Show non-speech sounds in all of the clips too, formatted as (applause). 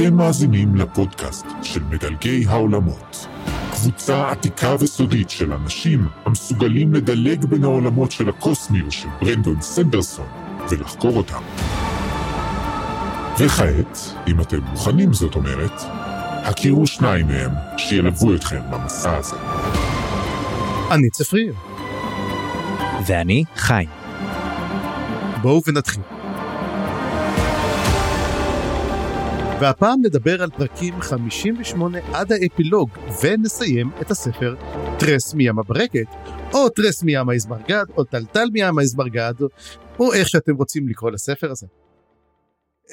אתם מאזינים לפודקאסט של מדלגי העולמות. קבוצה עתיקה וסודית של אנשים המסוגלים לדלג בין העולמות של הקוסמיות של ברנדון סנדרסון ולחקור אותם. וכעת, אם אתם מוכנים זאת אומרת, הכירו שניים מהם שילוו אתכם במסע הזה. אני צפריר. ואני חיים. בואו ונתחיל. והפעם נדבר על פרקים 58 עד האפילוג, ונסיים את הספר טרס מים הברקת, או טרס מים האזמרגד, או טלטל מים האזמרגד, או איך שאתם רוצים לקרוא לספר הזה.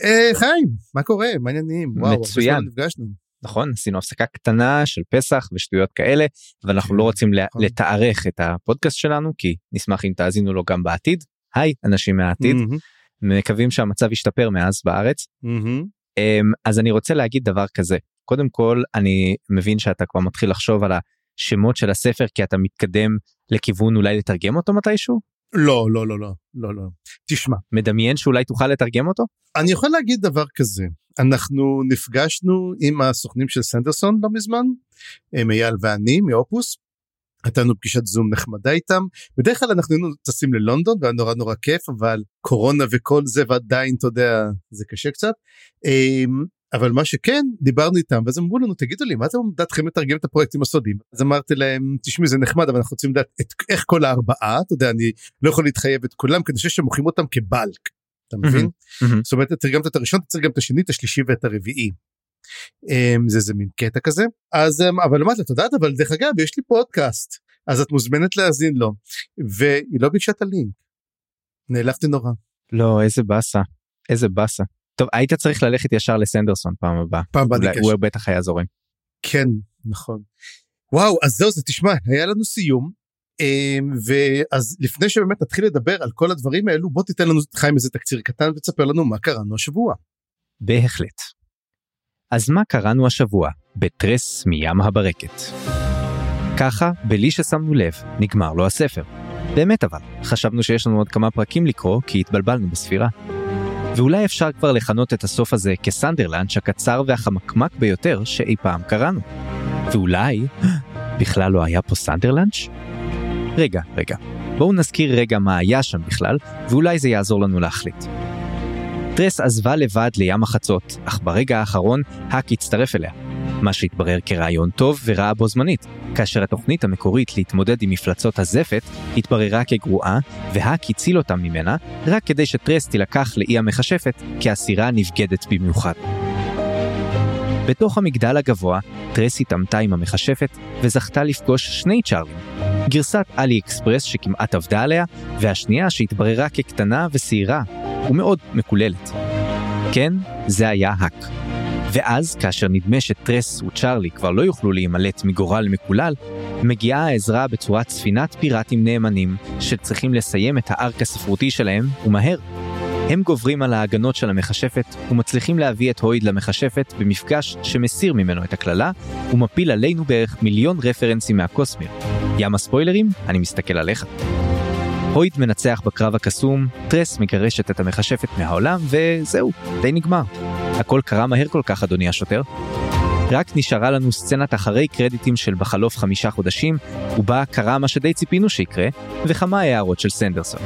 אה, חיים, מה קורה? מה העניינים? וואו, מצוין. הרבה זמן נפגשנו. נכון עשינו הפסקה קטנה של פסח ושטויות כאלה ואנחנו לא רוצים נכון. לתארך את הפודקאסט שלנו כי נשמח אם תאזינו לו גם בעתיד. היי אנשים מהעתיד מקווים שהמצב ישתפר מאז בארץ. מהמם. אמ, אז אני רוצה להגיד דבר כזה. קודם כל אני מבין שאתה כבר מתחיל לחשוב על השמות של הספר כי אתה מתקדם לכיוון אולי לתרגם אותו מתישהו? לא, לא, לא, לא, לא, לא. תשמע, מדמיין שאולי תוכל לתרגם אותו? אני יכול להגיד דבר כזה, אנחנו נפגשנו עם הסוכנים של סנדרסון לא מזמן, הם אייל ואני מאופוס, הייתה לנו פגישת זום נחמדה איתם, בדרך כלל אנחנו היינו טסים ללונדון והיה נורא נורא כיף, אבל קורונה וכל זה ועדיין אתה יודע זה קשה קצת, אמ, אבל מה שכן דיברנו איתם ואז אמרו לנו תגידו לי מה אתם דעתכם לתרגם את הפרויקטים הסודיים אז אמרתי להם תשמעי זה נחמד אבל אנחנו רוצים לדעת את, איך כל הארבעה אתה יודע אני לא יכול להתחייב את כולם כי אני חושב שמוכרים אותם כבלק. אתה מבין? זאת אומרת, תרגמת את הראשון, גם את השני, את השלישי ואת הרביעי. אמ, זה זה מין קטע כזה. אז אמ, אבל לה, את יודעת, אבל דרך אגב, יש לי פודקאסט, אז את מוזמנת להאזין לו. והיא לא ביקשה את הלינק. נעלבתי נורא. לא איזה באסה איזה באסה. טוב היית צריך ללכת ישר לסנדרסון פעם הבאה פעם הבאה. הוא בטח היה זורם. כן, נכון. וואו, אז זהו, זה תשמע, היה לנו סיום. אמ, ואז לפני שבאמת נתחיל לדבר על כל הדברים האלו, בוא תיתן לנו, חיים, איזה תקציר קטן ותספר לנו מה קראנו השבוע. בהחלט. אז מה קראנו השבוע בטרס מים הברקת? ככה, בלי ששמנו לב, נגמר לו הספר. באמת אבל, חשבנו שיש לנו עוד כמה פרקים לקרוא כי התבלבלנו בספירה. ואולי אפשר כבר לכנות את הסוף הזה כסנדרלנץ' הקצר והחמקמק ביותר שאי פעם קראנו. ואולי, (gasps) בכלל לא היה פה סנדרלנץ'? רגע, רגע, בואו נזכיר רגע מה היה שם בכלל, ואולי זה יעזור לנו להחליט. טרס עזבה לבד לים החצות, אך ברגע האחרון האק הצטרף אליה. מה שהתברר כרעיון טוב ורע בו זמנית, כאשר התוכנית המקורית להתמודד עם מפלצות הזפת התבררה כגרועה, והאק הציל אותם ממנה, רק כדי שטרס תילקח לאי המכשפת כאסירה נבגדת במיוחד. בתוך המגדל הגבוה, טרס התעמתה עם המכשפת וזכתה לפגוש שני צ'ארלים. גרסת אלי אקספרס שכמעט עבדה עליה, והשנייה שהתבררה כקטנה ושעירה, ומאוד מקוללת. כן, זה היה האק. ואז, כאשר נדמה שטרס וצ'ארלי כבר לא יוכלו להימלט מגורל מקולל, מגיעה העזרה בצורת ספינת פיראטים נאמנים, שצריכים לסיים את הארק הספרותי שלהם, ומהר. הם גוברים על ההגנות של המכשפת, ומצליחים להביא את הויד למכשפת במפגש שמסיר ממנו את הקללה, ומפיל עלינו בערך מיליון רפרנסים מהקוסמיר. ים הספוילרים? אני מסתכל עליך. הויד מנצח בקרב הקסום, טרס מגרשת את המכשפת מהעולם, וזהו, די נגמר. הכל קרה מהר כל כך, אדוני השוטר. רק נשארה לנו סצנת אחרי קרדיטים של בחלוף חמישה חודשים, ובה קרה מה שדי ציפינו שיקרה, וכמה הערות של סנדרסון.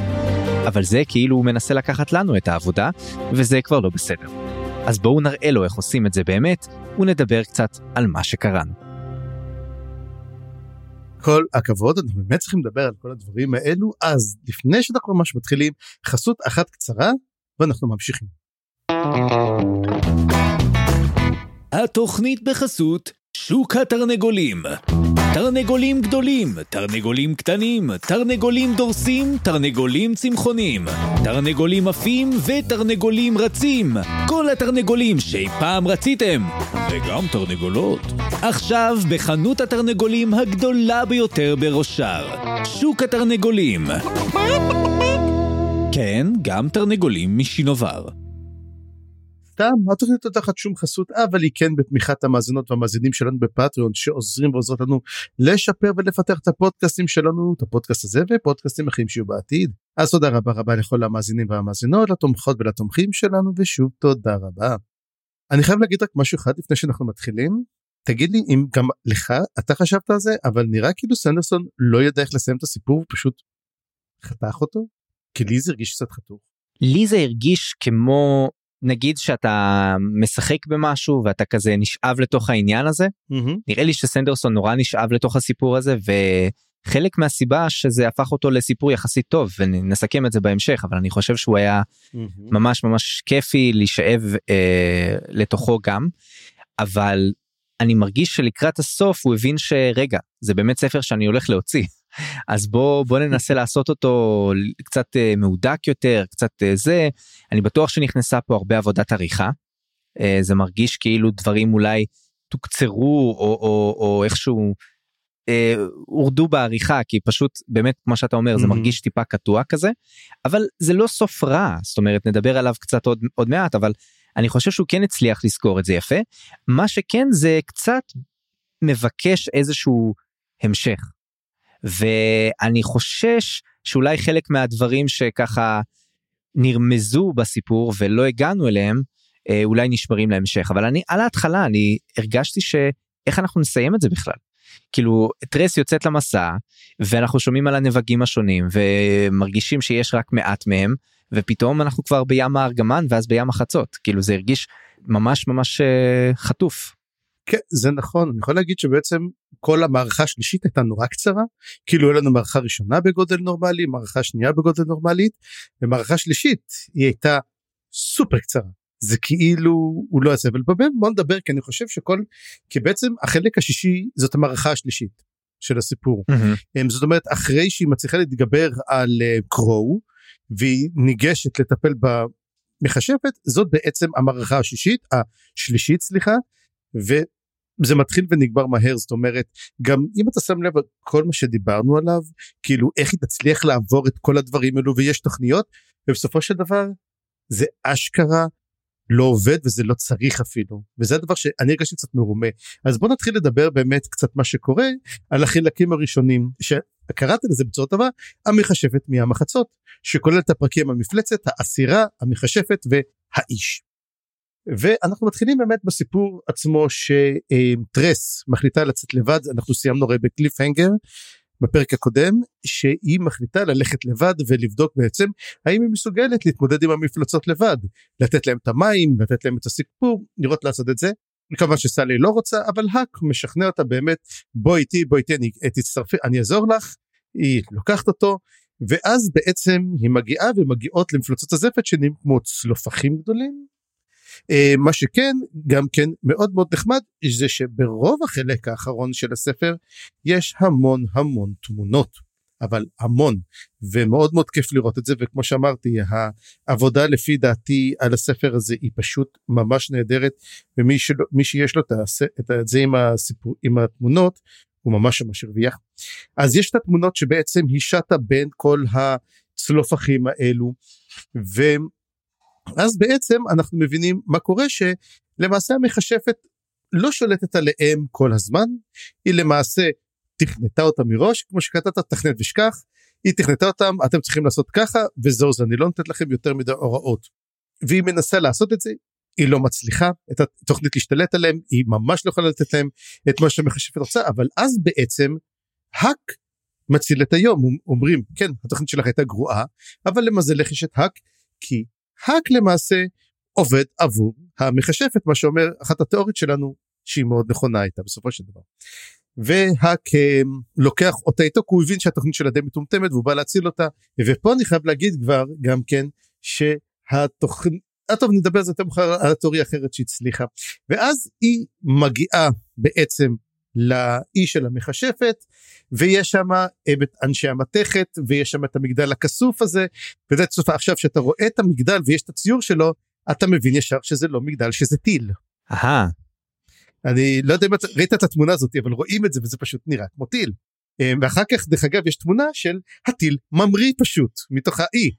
אבל זה כאילו הוא מנסה לקחת לנו את העבודה, וזה כבר לא בסדר. אז בואו נראה לו איך עושים את זה באמת, ונדבר קצת על מה שקראנו. כל הכבוד, אנחנו באמת צריכים לדבר על כל הדברים האלו, אז לפני שאנחנו ממש מתחילים, חסות אחת קצרה, ואנחנו ממשיכים. התוכנית בחסות שוק התרנגולים. תרנגולים גדולים, תרנגולים קטנים, תרנגולים דורסים, תרנגולים צמחונים, תרנגולים עפים ותרנגולים רצים. כל התרנגולים שאי פעם רציתם, וגם תרנגולות. עכשיו בחנות התרנגולים הגדולה ביותר בראשר, שוק התרנגולים. כן, גם תרנגולים משינובר. סתם, התוכנית לא תחת שום חסות, אבל היא כן בתמיכת המאזינות והמאזינים שלנו בפטריון, שעוזרים ועוזרות לנו לשפר ולפתח את הפודקאסטים שלנו, את הפודקאסט הזה ופודקאסטים אחרים שיהיו בעתיד. אז תודה רבה רבה לכל המאזינים והמאזינות, לתומכות ולתומכים שלנו, ושוב תודה רבה. אני חייב להגיד רק משהו אחד לפני שאנחנו מתחילים. תגיד לי אם גם לך אתה חשבת על זה אבל נראה כאילו סנדרסון לא ידע איך לסיים את הסיפור פשוט חתך אותו כי לי זה הרגיש קצת חתוך. לי זה הרגיש כמו נגיד שאתה משחק במשהו ואתה כזה נשאב לתוך העניין הזה נראה לי שסנדרסון נורא נשאב לתוך הסיפור הזה וחלק מהסיבה שזה הפך אותו לסיפור יחסית טוב ונסכם את זה בהמשך אבל אני חושב שהוא היה ממש ממש כיפי להישאב אה, לתוכו גם. אבל אני מרגיש שלקראת הסוף הוא הבין שרגע זה באמת ספר שאני הולך להוציא אז בוא בוא ננסה לעשות אותו קצת uh, מהודק יותר קצת uh, זה אני בטוח שנכנסה פה הרבה עבודת עריכה. Uh, זה מרגיש כאילו דברים אולי תוקצרו או, או, או איכשהו uh, הורדו בעריכה כי פשוט באמת כמו שאתה אומר זה מרגיש טיפה קטוע כזה אבל זה לא סוף רע זאת אומרת נדבר עליו קצת עוד עוד מעט אבל אני חושב שהוא כן הצליח לזכור את זה יפה מה שכן זה קצת מבקש איזשהו המשך. ואני חושש שאולי חלק מהדברים שככה נרמזו בסיפור ולא הגענו אליהם אה, אולי נשמרים להמשך אבל אני על ההתחלה אני הרגשתי שאיך אנחנו נסיים את זה בכלל. כאילו טרס יוצאת למסע ואנחנו שומעים על הנבגים השונים ומרגישים שיש רק מעט מהם ופתאום אנחנו כבר בים הארגמן ואז בים החצות כאילו זה הרגיש ממש ממש uh, חטוף. כן זה נכון אני יכול להגיד שבעצם כל המערכה השלישית הייתה נורא קצרה כאילו היה לנו מערכה ראשונה בגודל נורמלי מערכה שנייה בגודל נורמלית ומערכה שלישית היא הייתה סופר קצרה. זה כאילו הוא לא אבל באמת בוא נדבר כי אני חושב שכל כי בעצם החלק השישי זאת המערכה השלישית של הסיפור. mm-hmm. זאת אומרת אחרי שהיא מצליחה להתגבר על uh, קרואו והיא ניגשת לטפל במכשפת זאת בעצם המערכה השישית השלישית סליחה וזה מתחיל ונגמר מהר זאת אומרת גם אם אתה שם לב כל מה שדיברנו עליו כאילו איך היא תצליח לעבור את כל הדברים האלו ויש תוכניות ובסופו של דבר זה אשכרה לא עובד וזה לא צריך אפילו. וזה הדבר שאני הרגשתי קצת מרומה. אז בוא נתחיל לדבר באמת קצת מה שקורה על החלקים הראשונים. שקראת לזה בצורה טובה המכשפת מהמחצות שכולל את הפרקים המפלצת האסירה המכשפת והאיש. ואנחנו מתחילים באמת בסיפור עצמו שטרס מחליטה לצאת לבד אנחנו סיימנו הרי בקליף הנגר בפרק הקודם שהיא מחליטה ללכת לבד ולבדוק בעצם האם היא מסוגלת להתמודד עם המפלצות לבד לתת להם את המים לתת להם את הסיפור לראות לעשות את זה. כמובן שסלי לא רוצה אבל האק משכנע אותה באמת בוא איתי בוא איתי אני תצטרפי אני אעזור לך היא לוקחת אותו ואז בעצם היא מגיעה ומגיעות למפלצות הזפת שנהיים כמו צלופחים גדולים אה, מה שכן גם כן מאוד מאוד נחמד זה שברוב החלק האחרון של הספר יש המון המון תמונות אבל המון ומאוד מאוד כיף לראות את זה וכמו שאמרתי העבודה לפי דעתי על הספר הזה היא פשוט ממש נהדרת ומי שלא, שיש לו את זה עם, הסיפור, עם התמונות הוא ממש ממש הרוויח. אז יש את התמונות שבעצם היא שטה בין כל הצלופחים האלו ו... אז בעצם אנחנו מבינים מה קורה שלמעשה המכשפת לא שולטת עליהם כל הזמן היא למעשה תכנתה אותם מראש כמו שכתבת תכנת ושכח היא תכנתה אותם אתם צריכים לעשות ככה וזהו זה אני לא נותנת לכם יותר מדי הוראות. והיא מנסה לעשות את זה היא לא מצליחה את התוכנית להשתלט עליהם היא ממש לא יכולה לתת להם את מה שהמכשפת רוצה אבל אז בעצם האק מציל את היום. אומרים כן התוכנית שלך הייתה גרועה אבל למזלך יש את האק כי האק למעשה עובד עבור המכשפת מה שאומר אחת התיאוריות שלנו שהיא מאוד נכונה הייתה בסופו של דבר. והאק לוקח אותה איתו כי הוא הבין שהתוכנית שלה די מטומטמת והוא בא להציל אותה ופה אני חייב להגיד כבר גם כן שהתוכנית. טוב נדבר על זה יותר מאוחר על התיאוריה אחרת שהצליחה ואז היא מגיעה בעצם לאי של המכשפת ויש שם את אנשי המתכת ויש שם את המגדל הכסוף הזה וזה צופה עכשיו שאתה רואה את המגדל ויש את הציור שלו אתה מבין ישר שזה לא מגדל שזה טיל. אהה. אני לא יודע אם ראית את התמונה הזאת אבל רואים את זה וזה פשוט נראה כמו טיל. ואחר כך דרך אגב יש תמונה של הטיל ממריא פשוט מתוך האי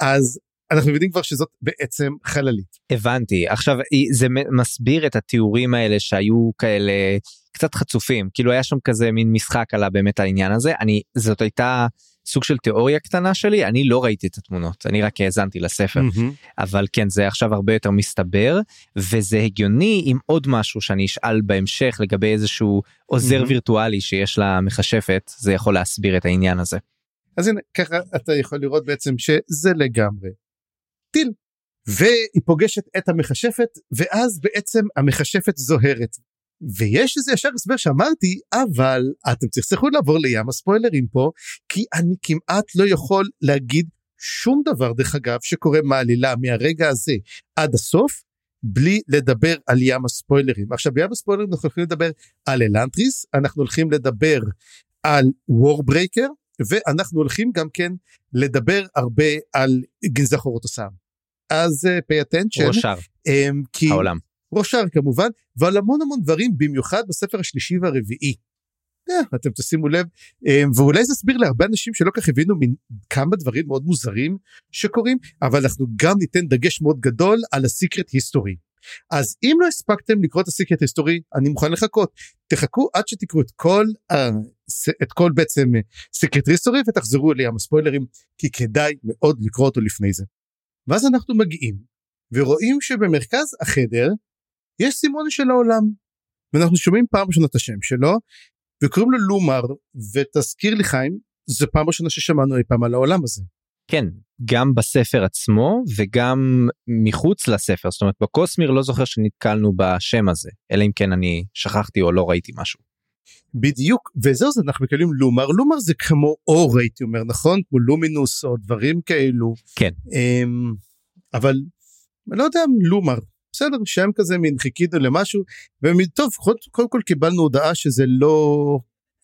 אז אנחנו יודעים כבר שזאת בעצם חללית. הבנתי עכשיו זה מסביר את התיאורים האלה שהיו כאלה קצת חצופים כאילו היה שם כזה מין משחק על באמת העניין הזה אני זאת הייתה סוג של תיאוריה קטנה שלי אני לא ראיתי את התמונות אני רק האזנתי לספר mm-hmm. אבל כן זה עכשיו הרבה יותר מסתבר וזה הגיוני עם עוד משהו שאני אשאל בהמשך לגבי איזשהו עוזר mm-hmm. וירטואלי שיש למכשפת זה יכול להסביר את העניין הזה. אז הנה ככה אתה יכול לראות בעצם שזה לגמרי טיל. והיא פוגשת את המכשפת ואז בעצם המכשפת זוהרת. ויש איזה ישר הסבר שאמרתי אבל אתם תצטרכו לעבור לים הספוילרים פה כי אני כמעט לא יכול להגיד שום דבר דרך אגב שקורה בעלילה מהרגע הזה עד הסוף בלי לדבר על ים הספוילרים. עכשיו בים הספוילרים אנחנו הולכים לדבר על אלנטריס אנחנו הולכים לדבר על וורברייקר ואנחנו הולכים גם כן לדבר הרבה על גנזך אורות הסער. אז pay attention. רושאר. אמ, כי... העולם. רושאר כמובן, ועל המון המון דברים, במיוחד בספר השלישי והרביעי. Yeah, אתם תשימו לב, אמ, ואולי זה יסביר להרבה אנשים שלא כך הבינו כמה דברים מאוד מוזרים שקורים, אבל אנחנו גם ניתן דגש מאוד גדול על הסיקרט היסטורי. אז אם לא הספקתם לקרוא את הסיקרט היסטורי, אני מוכן לחכות. תחכו עד שתקראו את כל, את כל בעצם סיקרט היסטורי ותחזרו אלי עם הספוילרים, כי כדאי מאוד לקרוא אותו לפני זה. ואז אנחנו מגיעים ורואים שבמרכז החדר יש סימון של העולם. ואנחנו שומעים פעם ראשונה את השם שלו וקוראים לו לומר ותזכיר לי חיים זו פעם ראשונה ששמענו אי פעם על העולם הזה. כן גם בספר עצמו וגם מחוץ לספר זאת אומרת בקוסמיר לא זוכר שנתקלנו בשם הזה אלא אם כן אני שכחתי או לא ראיתי משהו. בדיוק וזהו זה אנחנו מקבלים לומר לומר זה כמו אור הייתי אומר נכון? כמו לומינוס או דברים כאלו. כן. אמ, אבל לא יודע לומר בסדר שם כזה מין חיכינו למשהו וטוב קודם כל קיבלנו הודעה שזה לא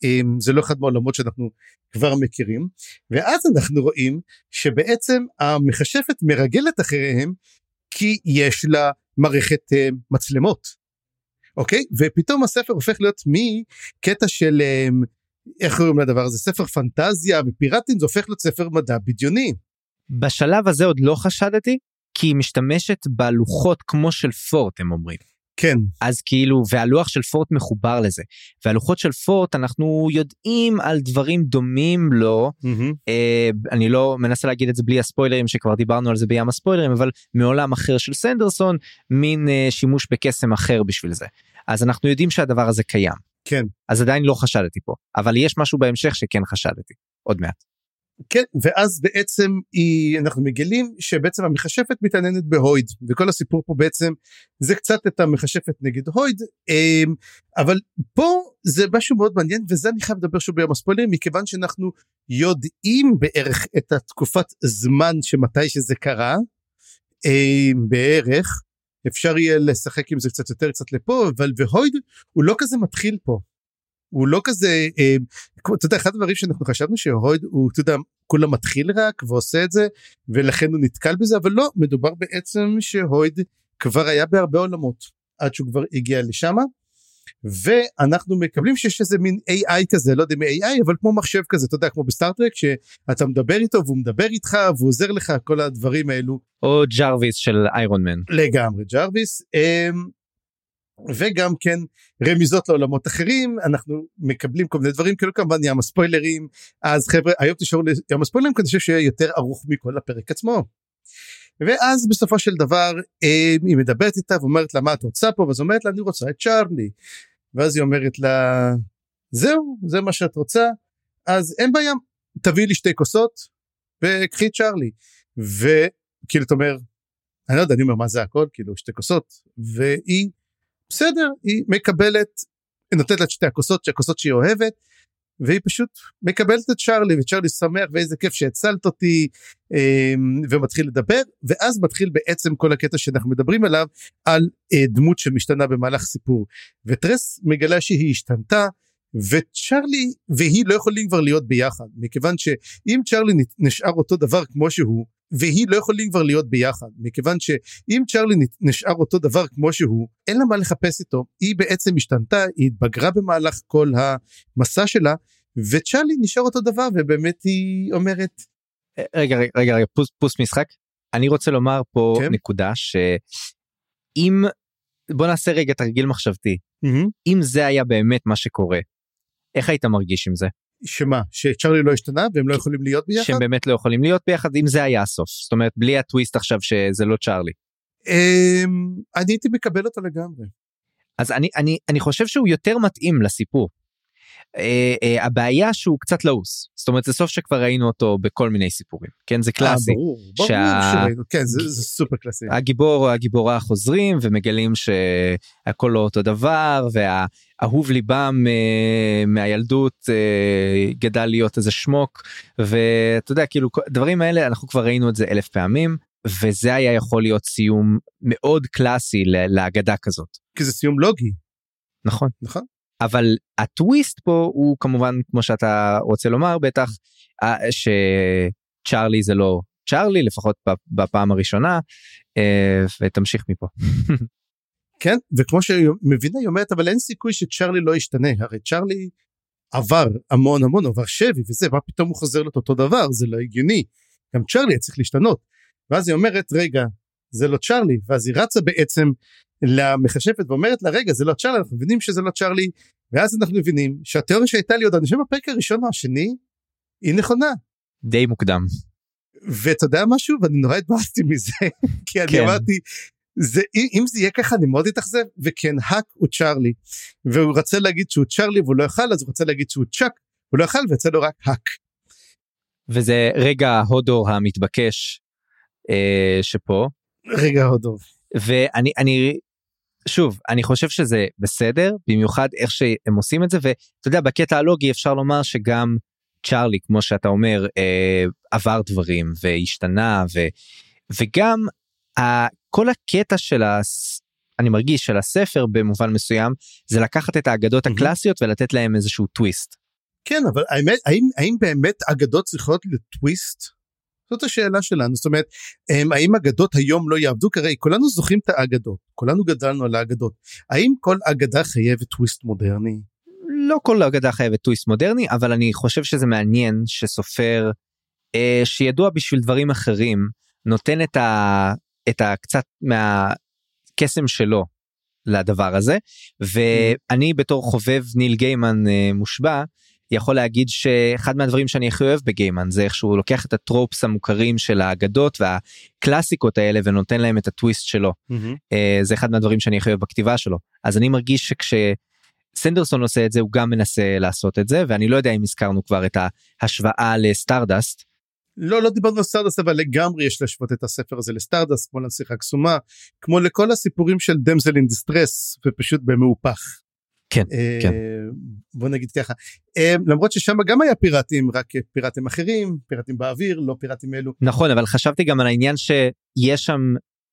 אמ, זה לא אחד מהעולמות שאנחנו כבר מכירים ואז אנחנו רואים שבעצם המכשפת מרגלת אחריהם כי יש לה מערכת אה, מצלמות אוקיי ופתאום הספר הופך להיות מקטע של אמ, איך קוראים לדבר הזה ספר פנטזיה ופיראטים זה הופך להיות ספר מדע בדיוני. בשלב הזה עוד לא חשדתי כי היא משתמשת בלוחות כמו של פורט הם אומרים. כן. אז כאילו והלוח של פורט מחובר לזה והלוחות של פורט אנחנו יודעים על דברים דומים לו mm-hmm. אה, אני לא מנסה להגיד את זה בלי הספוילרים שכבר דיברנו על זה בים הספוילרים אבל מעולם אחר של סנדרסון מין אה, שימוש בקסם אחר בשביל זה אז אנחנו יודעים שהדבר הזה קיים. כן. אז עדיין לא חשדתי פה אבל יש משהו בהמשך שכן חשדתי עוד מעט. כן ואז בעצם היא אנחנו מגלים שבעצם המכשפת מתעניינת בהויד וכל הסיפור פה בעצם זה קצת את המכשפת נגד הויד אמ, אבל פה זה משהו מאוד מעניין וזה אני חייב לדבר שוב ביום הספוילרים מכיוון שאנחנו יודעים בערך את התקופת זמן שמתי שזה קרה אמ, בערך אפשר יהיה לשחק עם זה קצת יותר קצת לפה אבל והויד הוא לא כזה מתחיל פה הוא לא כזה אה, אתה יודע אחד הדברים שאנחנו חשבנו שהויד הוא אתה יודע כולה מתחיל רק ועושה את זה ולכן הוא נתקל בזה אבל לא מדובר בעצם שהויד כבר היה בהרבה עולמות עד שהוא כבר הגיע לשם ואנחנו מקבלים שיש איזה מין AI כזה לא יודע אם AI אבל כמו מחשב כזה אתה יודע כמו בסטאר טרק שאתה מדבר איתו והוא מדבר איתך והוא עוזר לך כל הדברים האלו. או ג'רוויס של איירון מן. לגמרי ג'רוויס. אמ, וגם כן רמיזות לעולמות אחרים אנחנו מקבלים כל מיני דברים כאילו כמובן ים הספוילרים אז חבר'ה היום תשארו לים הספוילרים כדי שיהיה יותר ארוך מכל הפרק עצמו. ואז בסופו של דבר אה, היא מדברת איתה ואומרת לה מה את רוצה פה ואז אומרת לה אני רוצה את צ'ארלי. ואז היא אומרת לה זהו זה מה שאת רוצה אז אין בעיה תביאי לי שתי כוסות וקחי את צ'ארלי. וכאילו אתה אומר אני לא יודע אני אומר מה זה הכל כאילו שתי כוסות והיא בסדר היא מקבלת היא נותנת לה את שתי הכוסות הכוסות שהיא אוהבת והיא פשוט מקבלת את צ'ארלי וצ'ארלי שמח ואיזה כיף שהצלת אותי אמ, ומתחיל לדבר ואז מתחיל בעצם כל הקטע שאנחנו מדברים עליו על אה, דמות שמשתנה במהלך סיפור. וטרס מגלה שהיא השתנתה וצ'ארלי והיא לא יכולים כבר להיות ביחד מכיוון שאם צ'ארלי נשאר אותו דבר כמו שהוא והיא לא יכולים כבר להיות ביחד מכיוון שאם צ'ארלי נשאר אותו דבר כמו שהוא אין לה מה לחפש איתו היא בעצם השתנתה היא התבגרה במהלך כל המסע שלה וצ'ארלי נשאר אותו דבר ובאמת היא אומרת. רגע רגע רגע פוס, פוס משחק אני רוצה לומר פה כן. נקודה שאם בוא נעשה רגע תרגיל מחשבתי מהמם. אם זה היה באמת מה שקורה איך היית מרגיש עם זה שמה שצ'רלי לא השתנה והם לא יכולים להיות ביחד? שהם באמת לא יכולים להיות ביחד אם זה היה הסוף זאת אומרת בלי הטוויסט עכשיו שזה לא צ'ארלי אמ, אני הייתי מקבל אותו לגמרי. אז אני אני אני חושב שהוא יותר מתאים לסיפור. Uh, uh, הבעיה שהוא קצת לעוס. זאת אומרת זה סוף שכבר ראינו אותו בכל מיני סיפורים. כן זה קלאסי. אה, ברור, ברור שה- שראינו, כן זה, זה סופר קלאסי. הגיבור הגיבורה חוזרים ומגלים שהכל לא אותו דבר והאהוב ליבם אה, מהילדות אה, גדל להיות איזה שמוק. ואתה יודע כאילו דברים האלה אנחנו כבר ראינו את זה אלף פעמים וזה היה יכול להיות סיום מאוד קלאסי להגדה כזאת. כי זה סיום לוגי, נכון. נכון? אבל הטוויסט פה הוא כמובן כמו שאתה רוצה לומר בטח אה, שצ'ארלי זה לא צ'ארלי לפחות בפ- בפעם הראשונה אה, ותמשיך מפה. (laughs) כן, וכמו שמבינה היא אומרת אבל אין סיכוי שצ'רלי לא ישתנה, הרי צ'רלי עבר המון המון, עבר שבי וזה, מה פתאום הוא חוזר להיות אותו דבר, זה לא הגיוני, גם היה צריך להשתנות. ואז היא אומרת רגע, זה לא צ'רלי, ואז היא רצה בעצם למכשפת ואומרת לה רגע זה לא צ'רלי, אנחנו מבינים שזה לא צ'רלי, ואז אנחנו מבינים שהתיאוריה שהייתה לי עוד אני חושב בפרק הראשון או השני, היא נכונה. די מוקדם. ואתה יודע משהו ואני נורא התבאסתי מזה (laughs) כי אני כן. אמרתי זה אם, זה יהיה ככה אני מאוד אתאכזב וכן האק הוא צ'רלי והוא רצה להגיד שהוא צ'רלי והוא לא יכל אז הוא רצה להגיד שהוא צ'אק הוא לא יכל ויצא לו רק האק. וזה רגע ההודו המתבקש אה, שפה רגע הודו. ואני אני שוב אני חושב שזה בסדר במיוחד איך שהם עושים את זה ואתה יודע בקטע הלוגי אפשר לומר שגם צ'ארלי כמו שאתה אומר אה, עבר דברים והשתנה ו, וגם ה, כל הקטע של הס... אני מרגיש של הספר במובן מסוים זה לקחת את האגדות. הקלאסיות ולתת להם איזשהו טוויסט. כן אבל האמת האם האם באמת אגדות צריכות לטוויסט? זאת השאלה שלנו זאת אומרת הם, האם אגדות היום לא יעבדו כרי כולנו זוכרים את האגדות כולנו גדלנו על האגדות. האם כל אגדה חייבת טוויסט מודרני? לא כל אגדה חייבת טוויסט מודרני אבל אני חושב שזה מעניין שסופר אה, שידוע בשביל דברים אחרים נותן את ה... את ה... קצת מהקסם שלו לדבר הזה. ואני בתור חובב ניל גיימן אה, מושבע יכול להגיד שאחד מהדברים שאני הכי אוהב בגיימן זה איך שהוא לוקח את ה tropes המוכרים של האגדות והקלאסיקות האלה ונותן להם את הטוויסט שלו. אה, זה אחד מהדברים שאני הכי אוהב בכתיבה שלו. אז אני מרגיש שכשסנדרסון עושה את זה הוא גם מנסה לעשות את זה ואני לא יודע אם הזכרנו כבר את ההשוואה לסטארדסט. לא לא דיברנו על סטארדסט אבל לגמרי יש להשוות את הספר הזה לסטארדסט כמו לנסיכה קסומה כמו לכל הסיפורים של damsel in distress ופשוט במהופך. כן, אה, כן. בוא נגיד ככה אה, למרות ששם גם היה פיראטים רק פיראטים אחרים פיראטים באוויר לא פיראטים אלו נכון אבל חשבתי גם על העניין שיש שם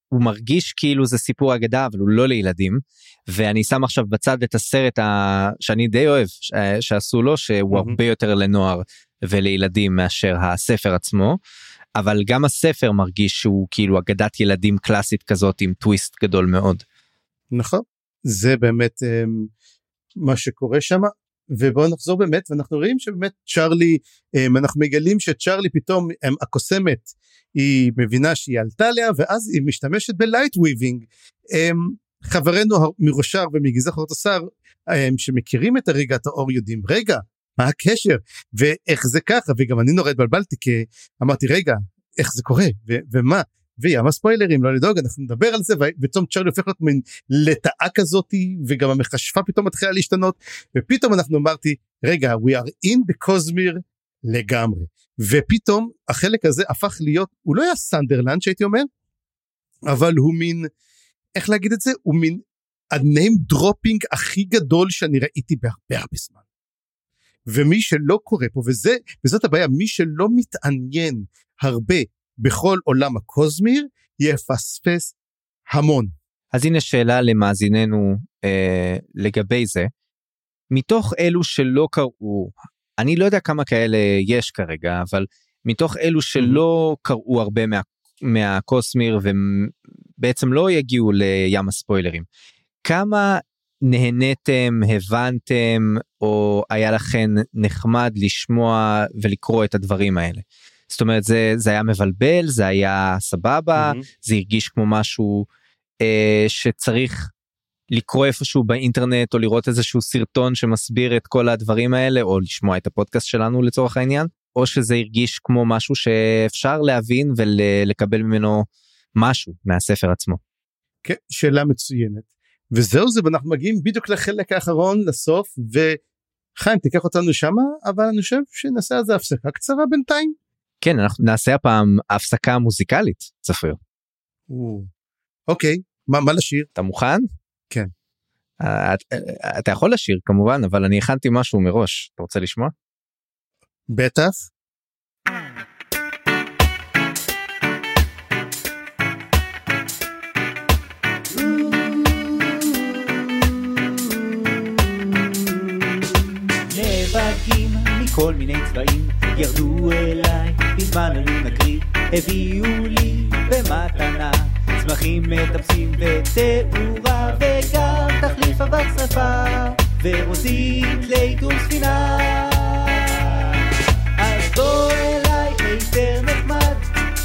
הוא מרגיש כאילו זה סיפור אגדה אבל הוא לא לילדים ואני שם עכשיו בצד את הסרט ה... שאני די אוהב ש... שעשו לו שהוא מהמם. הרבה יותר לנוער ולילדים מאשר הספר עצמו אבל גם הספר מרגיש שהוא כאילו אגדת ילדים קלאסית כזאת עם טוויסט גדול מאוד. נכון זה באמת אה, מה שקורה שם ובואו נחזור באמת ואנחנו רואים שבאמת צ'רלי אה, אנחנו מגלים שצ'רלי פתאום אה, הקוסמת היא מבינה שהיא עלתה עליה ואז היא משתמשת בלייט וויבינג. חברינו מראשר ומגזע השר שמכירים את הריגת האור יודעים רגע מה הקשר? ואיך זה ככה? וגם אני נורא התבלבלתי כי אמרתי רגע איך זה קורה? ו- ומה וים הספוילרים לא לדאוג אנחנו נדבר על זה ופתאום צ'רלי הופך להיות מין לטאה כזאתי וגם המכשפה פתאום מתחילה להשתנות ופתאום אנחנו אמרתי רגע we are in cosmere לגמרי ופתאום החלק הזה הפך להיות הוא לא היה Sanderlanche שהייתי אומר אבל הוא מין איך להגיד את זה הוא מין ה name dropping הכי גדול שאני ראיתי בהרבה הרבה זמן. ומי שלא קורא פה וזה וזאת הבעיה מי שלא מתעניין הרבה בכל עולם הקוזמיר יפספס המון. אז הנה שאלה למאזיננו אה, לגבי זה. מתוך אלו שלא קראו, אני לא יודע כמה כאלה יש כרגע, אבל מתוך אלו שלא קראו הרבה מה, מהקוסמיר ובעצם לא יגיעו לים הספוילרים, כמה נהניתם, הבנתם, או היה לכם נחמד לשמוע ולקרוא את הדברים האלה? זאת אומרת זה זה היה מבלבל זה היה סבבה מהמם. זה הרגיש כמו משהו אה, שצריך לקרוא איפשהו באינטרנט או לראות איזשהו סרטון שמסביר את כל הדברים האלה או לשמוע את הפודקאסט שלנו לצורך העניין או שזה הרגיש כמו משהו שאפשר להבין ולקבל ממנו משהו מהספר עצמו. כן, שאלה מצוינת. וזהו זה ואנחנו מגיעים בדיוק לחלק האחרון לסוף וחיים תיקח אותנו שמה אבל אני חושב שנעשה על זה הפסקה קצרה בינתיים. כן אנחנו נעשה הפעם הפסקה מוזיקלית צפריר. או, אוקיי מה מה לשיר? אתה מוכן? כן. אה, אה, אתה יכול לשיר כמובן אבל אני הכנתי משהו מראש אתה רוצה לשמוע? בטח. נאבקים מכל מיני צבעים ירדו אליי בזמן עלו נקריא הביאו לי במתנה צמחים מטפסים ותאורה וגם תחליף אבק שרפה ורוזית לעיתום ספינה. אז בוא אליי היתר נחמד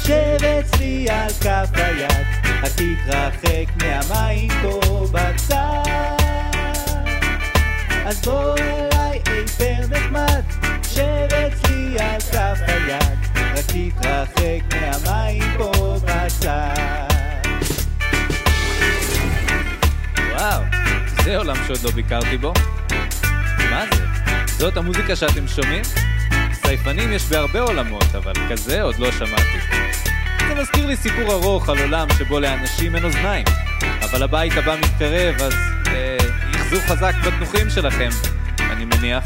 שב אצלי על כף היד רק תתרחק מהמים פה בצד. אז בוא אליי עולם שעוד לא ביקרתי בו. מה זה? זאת המוזיקה שאתם שומעים? סייפנים יש בהרבה עולמות, אבל כזה עוד לא שמעתי. זה מזכיר לי סיפור ארוך על עולם שבו לאנשים אין אוזניים. אבל הבית הבא מתקרב, אז אה, יחזו חזק בתנוחים שלכם, אני מניח.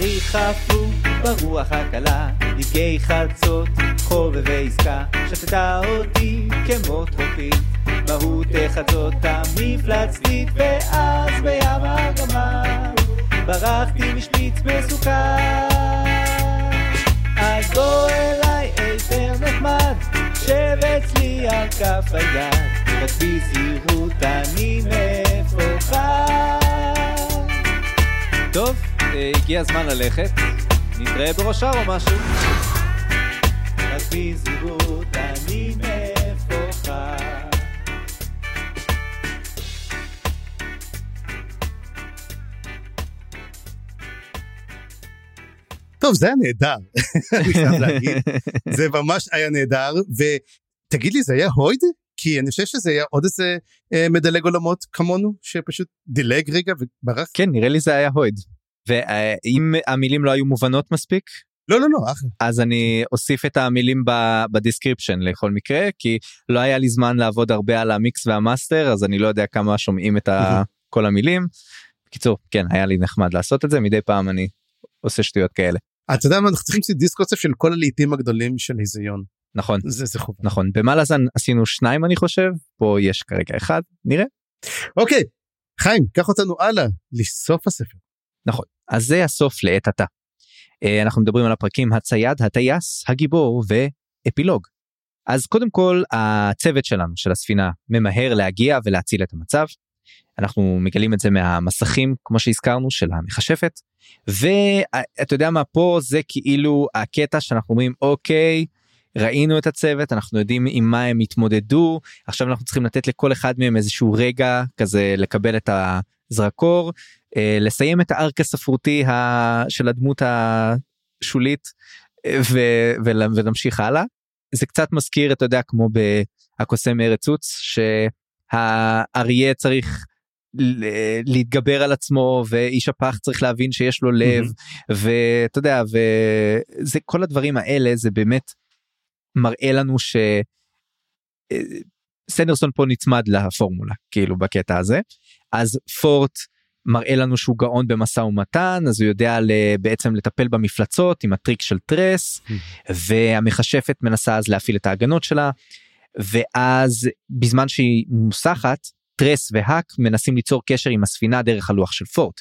ריחפו ברוח הקלה, דגי חצות, חובבי עסקה, שתתה אותי כמו טרופית, מהות אחד זאת המפלצתית, ואז בים הגמר, ברחתי משמיץ מסוכן. אז בוא אליי אלתר נחמד, שב אצלי על כף היד, רק בזהירות אני מפוחד. טוב, אה, הגיע הזמן ללכת, נתראה בראש ההר או משהו. רק בזהירות אני מפוחד. טוב זה היה נהדר. (laughs) אני חייב להגיד. זה ממש היה נהדר ותגיד לי זה היה הויד? כי אני חושב שזה היה עוד איזה אה, מדלג עולמות כמונו שפשוט דילג רגע וברח. כן נראה לי זה היה הויד. ואם המילים לא היו מובנות מספיק לא לא לא אחלה. אז אני אוסיף את המילים ב description לכל מקרה כי לא היה לי זמן לעבוד הרבה על ה mix וה master אז אני לא יודע כמה שומעים את ה- (laughs) כל המילים. בקיצור כן היה לי נחמד לעשות את זה מדי פעם אני עושה שטויות כאלה אתה יודע מה אנחנו צריכים לעשות דיסק אוסף של כל הלעיתים הגדולים של היזיון. נכון זה זה חובה. נכון במלאזן עשינו שניים אני חושב פה יש כרגע אחד נראה אוקיי חיים קח אותנו הלאה לסוף הספר. נכון אז זה הסוף לעת עתה. אה, אנחנו מדברים על הפרקים הצייד הטייס הגיבור ואפילוג. אז קודם כל הצוות שלנו של הספינה ממהר להגיע ולהציל את המצב. אנחנו מגלים את זה מהמסכים כמו שהזכרנו של המכשפת ואתה יודע מה פה זה כאילו הקטע שאנחנו אומרים אוקיי ראינו את הצוות אנחנו יודעים עם מה הם התמודדו עכשיו אנחנו צריכים לתת לכל אחד מהם איזשהו רגע כזה לקבל את הזרקור אה, לסיים את הארק הספרותי. של הדמות השולית ו... ול... ולהמשיך הלאה. זה קצת מזכיר אתה יודע כמו בקוסם מארץ עוץ שהאריה צריך להתגבר על עצמו ואיש הפח צריך להבין שיש לו לב ואתה יודע וזה כל הדברים האלה זה באמת מראה לנו ש... אה, סנדרסון פה נצמד לפורמולה כאילו בקטע הזה. אז פורט מראה לנו שהוא גאון במשא ומתן אז הוא יודע בעצם לטפל במפלצות עם הטריק של טרס והמכשפת מנסה אז להפעיל את ההגנות שלה ואז בזמן שהיא מוסחת טרס והאק מנסים ליצור קשר עם הספינה דרך הלוח של פורט.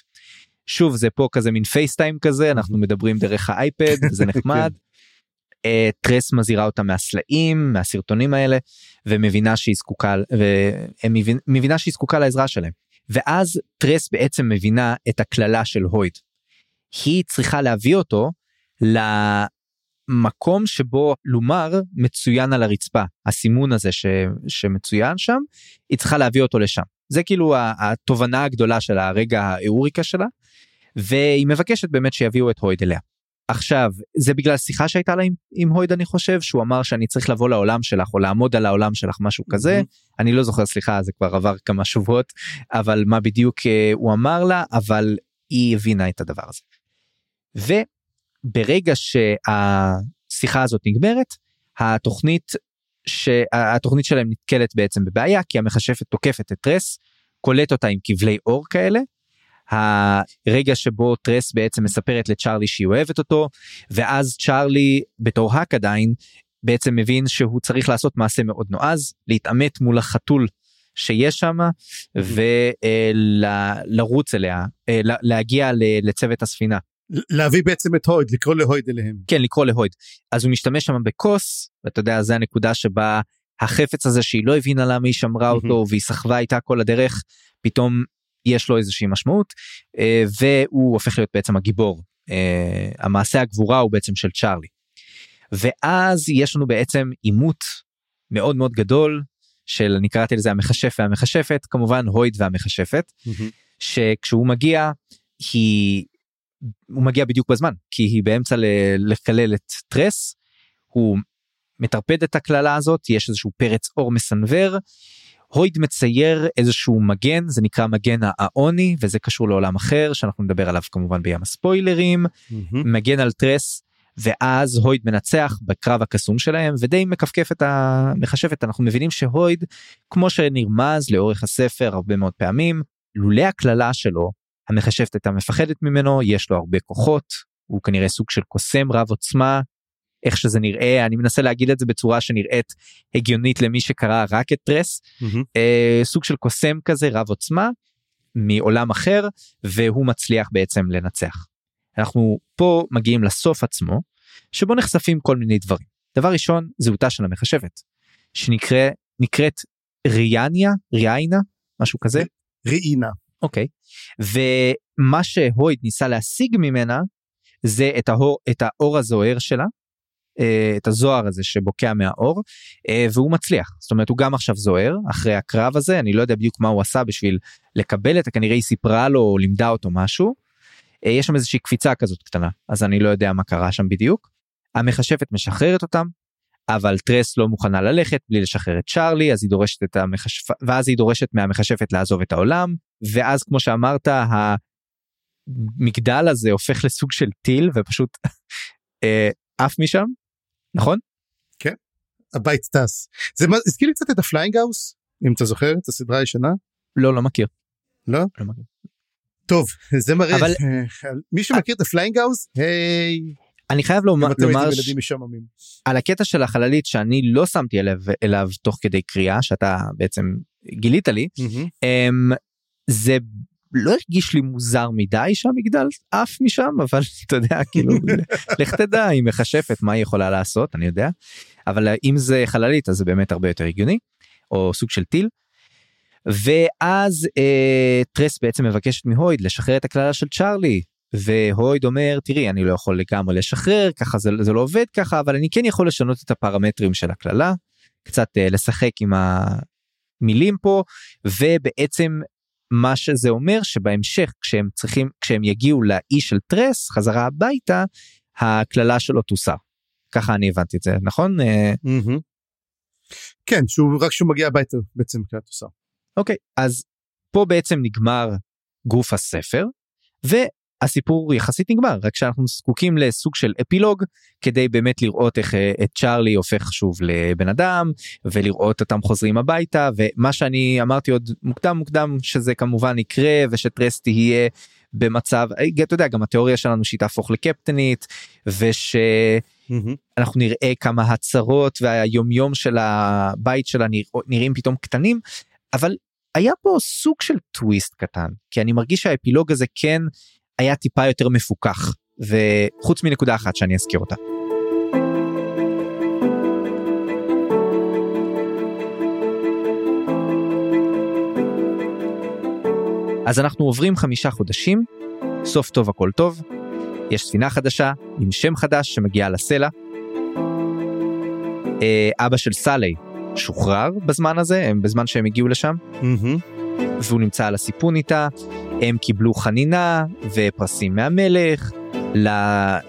שוב זה פה כזה מין פייסטיים כזה אנחנו מדברים דרך האייפד זה (laughs) נחמד. אה, טרס מזהירה אותה מהסלעים מהסרטונים האלה ומבינה שהיא זקוקה ומבינה שהיא זקוקה לעזרה שלהם ואז טרס בעצם מבינה את הקללה של הויד. היא צריכה להביא אותו מקום שבו לומר מצוין על הרצפה הסימון הזה ש, שמצוין שם היא צריכה להביא אותו לשם זה כאילו התובנה הגדולה של הרגע האוריקה שלה והיא מבקשת באמת שיביאו את הויד אליה. עכשיו זה בגלל שיחה שהייתה לה עם, עם הויד אני חושב שהוא אמר שאני צריך לבוא לעולם שלך או לעמוד על העולם שלך משהו כזה mm-hmm. אני לא זוכר סליחה זה כבר עבר כמה שבועות אבל מה בדיוק uh, הוא אמר לה אבל היא הבינה את הדבר הזה. וברגע שהשיחה הזאת נגמרת התוכנית שהתוכנית שלהם נתקלת בעצם בבעיה כי המכשפת תוקפת את טרס קולט אותה עם כבלי אור כאלה הרגע שבו טרס בעצם מספרת לצ'ארלי שהיא אוהבת אותו ואז צ'ארלי בתור האק עדיין בעצם מבין שהוא צריך לעשות מעשה מאוד נועז להתעמת מול החתול שיש שם ולרוץ אליה אה, להגיע לצוות הספינה. להביא בעצם את הויד לקרוא להויד אליהם. כן לקרוא להויד אז הוא משתמש שם בכוס ואתה יודע זה הנקודה שבה החפץ הזה שהיא לא הבינה למה היא שמרה אותו והיא סחבה איתה כל הדרך פתאום יש לו איזושהי משמעות אה, והוא הופך להיות בעצם הגיבור אה, המעשה הגבורה הוא בעצם של צ'ארלי. ואז יש לנו בעצם עימות מאוד מאוד גדול של אני קראתי לזה המכשף והמכשפת כמובן הויד והמכשפת mm-hmm. שכשהוא מגיע היא הוא מגיע בדיוק בזמן כי היא באמצע לקלל את טרס הוא מטרפד את הקללה הזאת יש איזשהו פרץ אור מסנוור הויד מצייר איזשהו מגן זה נקרא מגן העוני וזה קשור לעולם אחר שאנחנו נדבר עליו כמובן בים הספוילרים mm-hmm. מגן על טרס ואז הויד מנצח בקרב הקסום שלהם ודי מכפכף את המכשפת אנחנו מבינים שהויד כמו שנרמז לאורך הספר הרבה מאוד פעמים לולא הקללה שלו המכשפת הייתה מפחדת ממנו יש לו הרבה כוחות הוא כנראה סוג של קוסם רב עוצמה איך שזה נראה אני מנסה להגיד את זה בצורה שנראית הגיונית למי שקרא רק את טרס mm-hmm. אה, סוג של קוסם כזה רב עוצמה מעולם אחר והוא מצליח בעצם לנצח. אנחנו פה מגיעים לסוף עצמו שבו נחשפים כל מיני דברים. דבר ראשון זהותה של המחשבת שנקראת נקראת ריאניה ריאיינה משהו כזה ראינה אוקיי ומה שהויד ניסה להשיג ממנה זה את האור את האור הזוהר שלה אה, את הזוהר הזה שבוקע מהאור אה, והוא מצליח זאת אומרת הוא גם עכשיו זוהר אחרי הקרב הזה אני לא יודע בדיוק מה הוא עשה בשביל לקבל את זה כנראה היא סיפרה לו או לימדה אותו משהו. אה, יש שם איזושהי קפיצה כזאת קטנה אז אני לא יודע מה קרה שם בדיוק. המכשפת משחררת אותם אבל טרס לא מוכנה ללכת בלי לשחרר את צ'ארלי אז היא דורשת את המכשפת ואז היא דורשת מהמכשפת לעזוב את העולם ואז כמו שאמרת המגדל הזה הופך לסוג של טיל ופשוט (laughs) עף משם נכון? כן, הבית טס. זה הזכיר לי קצת את ה Flying House, אם אתה זוכר את הסדרה הישנה? לא, לא מכיר. לא? לא מכיר. טוב, זה מראה, אבל... (laughs) מי שמכיר את ה Flying House, היי. אני חייב לומר, לומר ש... על הקטע של החללית שאני לא שמתי אליו, אליו תוך כדי קריאה שאתה בעצם גילית לי, mm-hmm. זה לא הרגיש לי מוזר מדי שהמגדל עף משם אבל (laughs) אתה יודע כאילו (laughs) לך תדע היא מכשפת מה היא יכולה לעשות אני יודע אבל אם זה חללית אז זה באמת הרבה יותר הגיוני או סוג של טיל. ואז אה, טרס בעצם מבקשת מהויד לשחרר את הקללה של צ'ארלי והויד אומר תראי אני לא יכול לגמרי לשחרר ככה זה, זה לא עובד ככה אבל אני כן יכול לשנות את הפרמטרים של הקללה קצת אה, לשחק עם המילים פה ובעצם מה שזה אומר שבהמשך כשהם צריכים כשהם יגיעו לאי של טרס חזרה הביתה הקללה שלו תוסר. ככה אני הבנתי את זה נכון? Mm-hmm. כן שהוא רק כשהוא מגיע הביתה בעצם קללה תוסר. אוקיי אז פה בעצם נגמר גוף הספר הסיפור יחסית נגמר רק שאנחנו זקוקים לסוג של אפילוג כדי באמת לראות איך אה, את צ'ארלי הופך שוב לבן אדם ולראות אותם חוזרים הביתה ומה שאני אמרתי עוד מוקדם מוקדם שזה כמובן יקרה ושטרס תהיה במצב אה, אתה יודע גם התיאוריה שלנו שהיא תהפוך לקפטנית ושאנחנו נראה כמה הצהרות והיומיום של הבית שלה נראים פתאום קטנים אבל היה פה סוג של טוויסט קטן כי אני מרגיש שהאפילוג הזה כן היה טיפה יותר מפוקח וחוץ מנקודה אחת שאני אזכיר אותה. אז אנחנו עוברים חמישה חודשים, סוף טוב הכל טוב, יש ספינה חדשה עם שם חדש שמגיעה לסלע, אה, אבא של סאלי שוחרר בזמן הזה, בזמן שהם הגיעו לשם, מהמם. והוא נמצא על הסיפון איתה, הם קיבלו חנינה ופרסים מהמלך, ל...